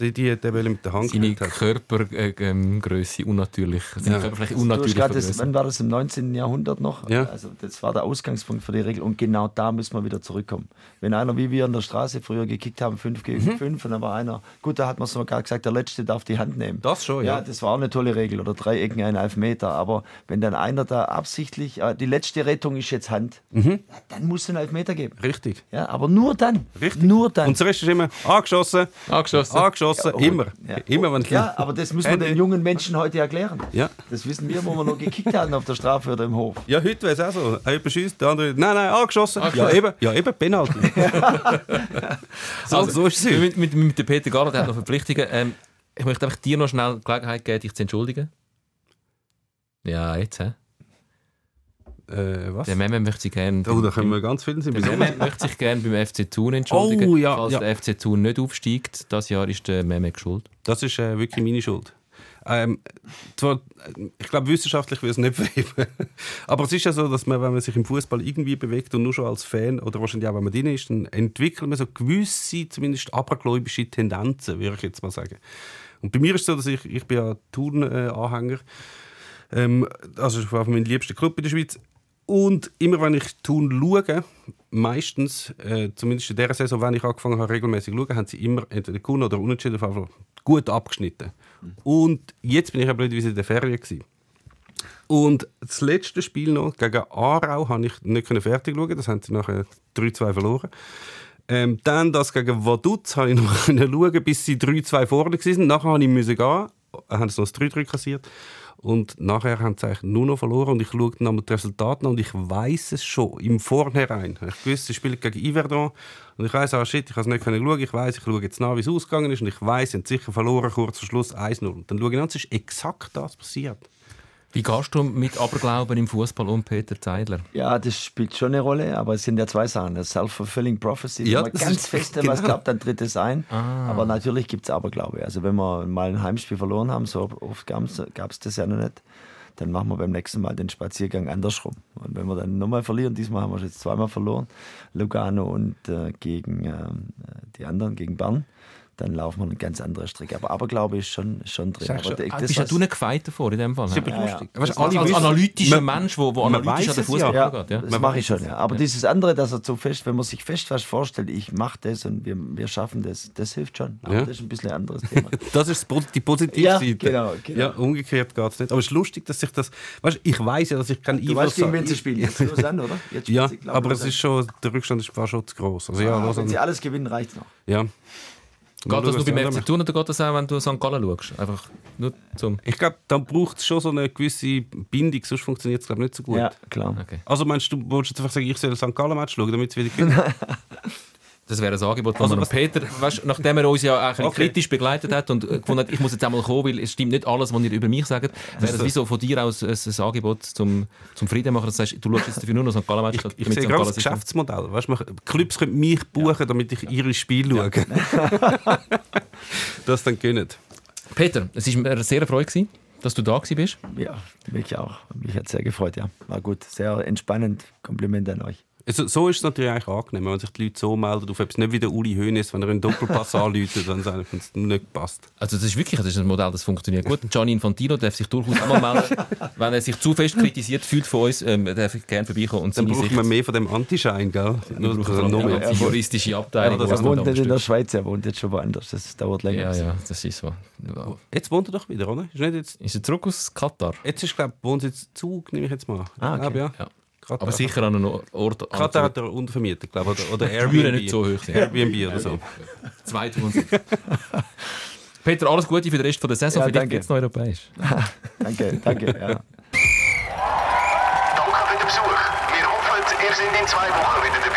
Speaker 3: die, die, Ball mit der Hand
Speaker 2: seine
Speaker 3: gespielt hat.
Speaker 2: Körpergröße unnatürlich, seine
Speaker 3: Ja.
Speaker 2: Körperfläche
Speaker 1: Du hast
Speaker 2: unnatürlich
Speaker 1: das, wann war das im 19. Jahrhundert noch?
Speaker 3: Ja.
Speaker 1: Also das war der Ausgangspunkt für die Regel und genau da müssen wir wieder zurückkommen. Wenn einer, wie wir in der Straße früher gekickt haben, 5 gegen
Speaker 3: Mhm.
Speaker 1: 5 und dann war einer, gut, da hat man sogar gesagt, der Letzte darf die Hand nehmen.
Speaker 3: Das schon, ja.
Speaker 1: Ja, das war auch eine tolle Regel oder drei Ecken, ein Elfmeter. Aber wenn dann einer da absichtlich, äh, die letzte Rettung ist jetzt Hand,
Speaker 3: Mhm.
Speaker 1: dann muss es einen Elfmeter geben.
Speaker 3: Richtig.
Speaker 1: Ja, aber nur dann.
Speaker 3: Richtig.
Speaker 1: Nur dann.
Speaker 3: Und Rest ist immer angeschossen,
Speaker 2: Angeschossen.
Speaker 3: angeschossen,
Speaker 1: Ja,
Speaker 3: immer.
Speaker 1: Ja.
Speaker 3: Immer, wenn
Speaker 1: ja, aber das müssen wir den jungen Menschen heute erklären.
Speaker 3: Ja.
Speaker 1: Das wissen wir, wo wir noch gekickt haben auf der Strafe oder im Hof.
Speaker 3: Ja, heute wäre es auch so. Jemand schießt, der andere, nein, nein, angeschossen. Ja, eben, ja, eben, Penalty. so, so ist es. heute.
Speaker 2: Mit, mit, mit dem Peter Garland hat noch Verpflichtungen. Ähm, ich möchte einfach dir noch schnell die Gelegenheit geben, dich zu entschuldigen. Ja, jetzt, hä?
Speaker 3: Äh, was?
Speaker 2: Der Meme möchte sich gerne.
Speaker 3: Oh, da können wir ganz viel sein.
Speaker 2: Der Meme möchte sich gerne beim FC Thun entschuldigen.
Speaker 3: Oh, ja,
Speaker 2: Falls
Speaker 3: ja.
Speaker 2: der FC Thun nicht aufsteigt, das Jahr ist der Meme schuld.
Speaker 3: Das ist äh, wirklich meine Schuld. Ähm, zwar, äh, ich glaube, wissenschaftlich will es nicht verheben. Aber es ist ja so, dass man, wenn man sich im Fußball irgendwie bewegt und nur schon als Fan oder wahrscheinlich auch, wenn man drin ist, dann entwickelt man so gewisse, zumindest abergläubische Tendenzen, würde ich jetzt mal sagen. Und bei mir ist es so, dass ich, ich bin ja Turn-Anhänger. Ähm, also das war mein liebster Club in der Schweiz. Und immer wenn ich Thun schaue, meistens, äh, zumindest in der Saison, wenn ich angefangen habe, regelmäßig zu schauen, haben sie immer entweder gewonnen oder unentschieden, Fall gut abgeschnitten. Und jetzt bin ich ja blöderweise in der Ferien. Gewesen. Und das letzte Spiel noch gegen Aarau habe ich nicht fertig schauen. Das haben sie nachher 3-2 verloren. Ähm, dann das gegen Vaduz habe ich noch schauen, bis sie 3-2 vorne waren. Nachher habe ich gehen, haben sie noch das 3-3 kassiert. Und nachher haben sie eigentlich nur noch verloren. Und ich schaue dann die Resultate an und ich weiß es schon im Vornherein. Ich wusste, sie spielen gegen Iverdon. Und ich weiß, ah shit, ich kann es nicht schauen. Ich weiß, ich schaue jetzt nach, wie es ausgegangen ist. Und ich weiß, sie haben sicher verloren, kurz vor Schluss 1-0. Und dann schaue ich an, es ist exakt das passiert.
Speaker 2: Wie gehst du mit Aberglauben im Fußball um, Peter Zeidler?
Speaker 1: Ja, das spielt schon eine Rolle, aber es sind ja zwei Sachen. Das Self-fulfilling Prophecy,
Speaker 3: Ja,
Speaker 1: wenn man ganz fest
Speaker 3: genau.
Speaker 1: was glaubt, dann tritt es ein.
Speaker 2: Ah.
Speaker 1: Aber natürlich gibt es Aberglaube. Also wenn wir mal ein Heimspiel verloren haben, so oft gab es das ja noch nicht, dann machen wir beim nächsten Mal den Spaziergang andersrum. Und wenn wir dann nochmal verlieren, diesmal haben wir jetzt zweimal verloren, Lugano und äh, gegen ähm, die anderen, gegen Bern, dann laufen wir einen ganz anderen Strick. Aber Aberglaube ist schon, schon drin.
Speaker 3: Sagst
Speaker 1: Aber
Speaker 3: du,
Speaker 1: ich-
Speaker 2: Ah,
Speaker 1: das,
Speaker 2: bist ja du nicht gefeit davor in dem Fall.
Speaker 3: Das ist
Speaker 2: Ja.
Speaker 3: aber
Speaker 1: Ja,
Speaker 3: lustig.
Speaker 1: ja.
Speaker 3: Weißt,
Speaker 1: Das-
Speaker 3: du, alle
Speaker 2: Als
Speaker 3: wissen-
Speaker 2: analytischer
Speaker 3: man-
Speaker 2: Mensch, der
Speaker 3: man
Speaker 2: analytisch an den Fußball
Speaker 3: ja.
Speaker 2: geht. Ja.
Speaker 1: Das mache ich schon, ja. Aber dieses andere, dass er so fest, wenn man sich fest was vorstellt, ich mache das und wir, wir schaffen das, das hilft schon. Aber
Speaker 3: Ja.
Speaker 1: das ist ein bisschen ein anderes Thema.
Speaker 3: Das ist die positive
Speaker 1: Ja,
Speaker 3: Seite.
Speaker 1: genau, genau.
Speaker 3: Ja, umgekehrt geht es nicht. Aber es ist lustig, dass sich das. Weißt, ich weiß ja, dass ich keinen
Speaker 1: Du weißt, gegen wen sie
Speaker 3: habe.
Speaker 1: spielen. Jetzt Lausanne, oder? Jetzt spielen
Speaker 3: Ja, aber
Speaker 1: ich,
Speaker 3: es ist schon, der Rückstand ist schon zu groß. Also, ja,
Speaker 1: Ah, wenn sie alles gewinnen, reicht es noch.
Speaker 3: ja.
Speaker 2: Geht das nur beim FC Thun oder geht das auch, wenn du St. Gallen schaust? Einfach nur zum...
Speaker 3: Ich glaube, dann braucht es schon so eine gewisse Bindung, sonst funktioniert es glaube nicht so gut.
Speaker 1: Ja, klar.
Speaker 2: Okay.
Speaker 3: Also meinst du, willst du jetzt einfach sagen, ich soll ein St. Gallen-Match schauen, damit es wieder gewinnt?
Speaker 2: Das wäre ein Angebot, das
Speaker 3: Also was-
Speaker 2: Peter, weißt, nachdem er uns ja auch ein bisschen
Speaker 3: Okay.
Speaker 2: kritisch begleitet hat und äh, gefunden hat, ich muss jetzt einmal kommen, weil es stimmt nicht alles, was ihr über mich sagt, wäre es wie so von dir aus ein, ein Angebot zum, zum Frieden machen, du sagst, du schaust jetzt dafür nur noch St. Gallen Match,
Speaker 3: Ich, ich sehe gerade das Geschäftsmodell. Weißt, man, Clubs können mich buchen, damit ich ihre Spiele schaue. das dann gönnen.
Speaker 2: Peter, es war mir eine sehr Freude, gewesen, dass du da gewesen bist.
Speaker 1: Ja, mich auch. Mich hat sehr gefreut, ja. War gut. Sehr entspannend. Kompliment an euch.
Speaker 3: Also, so ist es natürlich eigentlich angenehm, wenn sich die Leute so melden auf etwas. Nicht wie der Uli Hoeneß, wenn er einen Doppelpass anläutet, wenn es wenn's nicht passt.
Speaker 2: Also das ist wirklich das ist ein Modell, das funktioniert gut. Gianni Infantino darf sich durchaus auch mal melden. Wenn er sich zu fest kritisiert fühlt von uns, ähm, darf ich gerne vorbeikommen und
Speaker 3: Dann braucht
Speaker 2: Sicht...
Speaker 3: man mehr von dem Antischein, gell? Nur dass er
Speaker 2: vor allem
Speaker 3: noch
Speaker 2: die
Speaker 3: mehr-
Speaker 2: ganze juristische Abteilung.
Speaker 3: Ja,
Speaker 2: die
Speaker 1: Er wohnt nicht in der. Schweiz, er wohnt jetzt schon woanders. Das dauert länger.
Speaker 2: Ja, ja, das ist so.
Speaker 3: Jetzt wohnt er doch wieder, oder? Ist nicht jetzt,
Speaker 2: Ist er zurück aus Katar?
Speaker 3: jetzt ist, glaube ich, wohnt er jetzt Zug, nehme ich jetzt mal.
Speaker 1: Ah, okay.
Speaker 3: Ja.
Speaker 2: Ja.
Speaker 3: Katar.
Speaker 2: Aber sicher an einem Ort...
Speaker 3: Katar hat er untervermietet, glaube ich. Oder, oder Airbnb.
Speaker 2: nicht so hoch sind.
Speaker 3: Airbnb oder so.
Speaker 2: Zweitwohnsitz. Peter, alles Gute für den Rest von der Saison.
Speaker 1: Ja,
Speaker 2: Vielleicht
Speaker 1: danke.
Speaker 2: wird es noch europäisch.
Speaker 1: Danke, danke. Ja.
Speaker 4: Danke für den Besuch. Wir hoffen, ihr seid in zwei Wochen wieder dabei.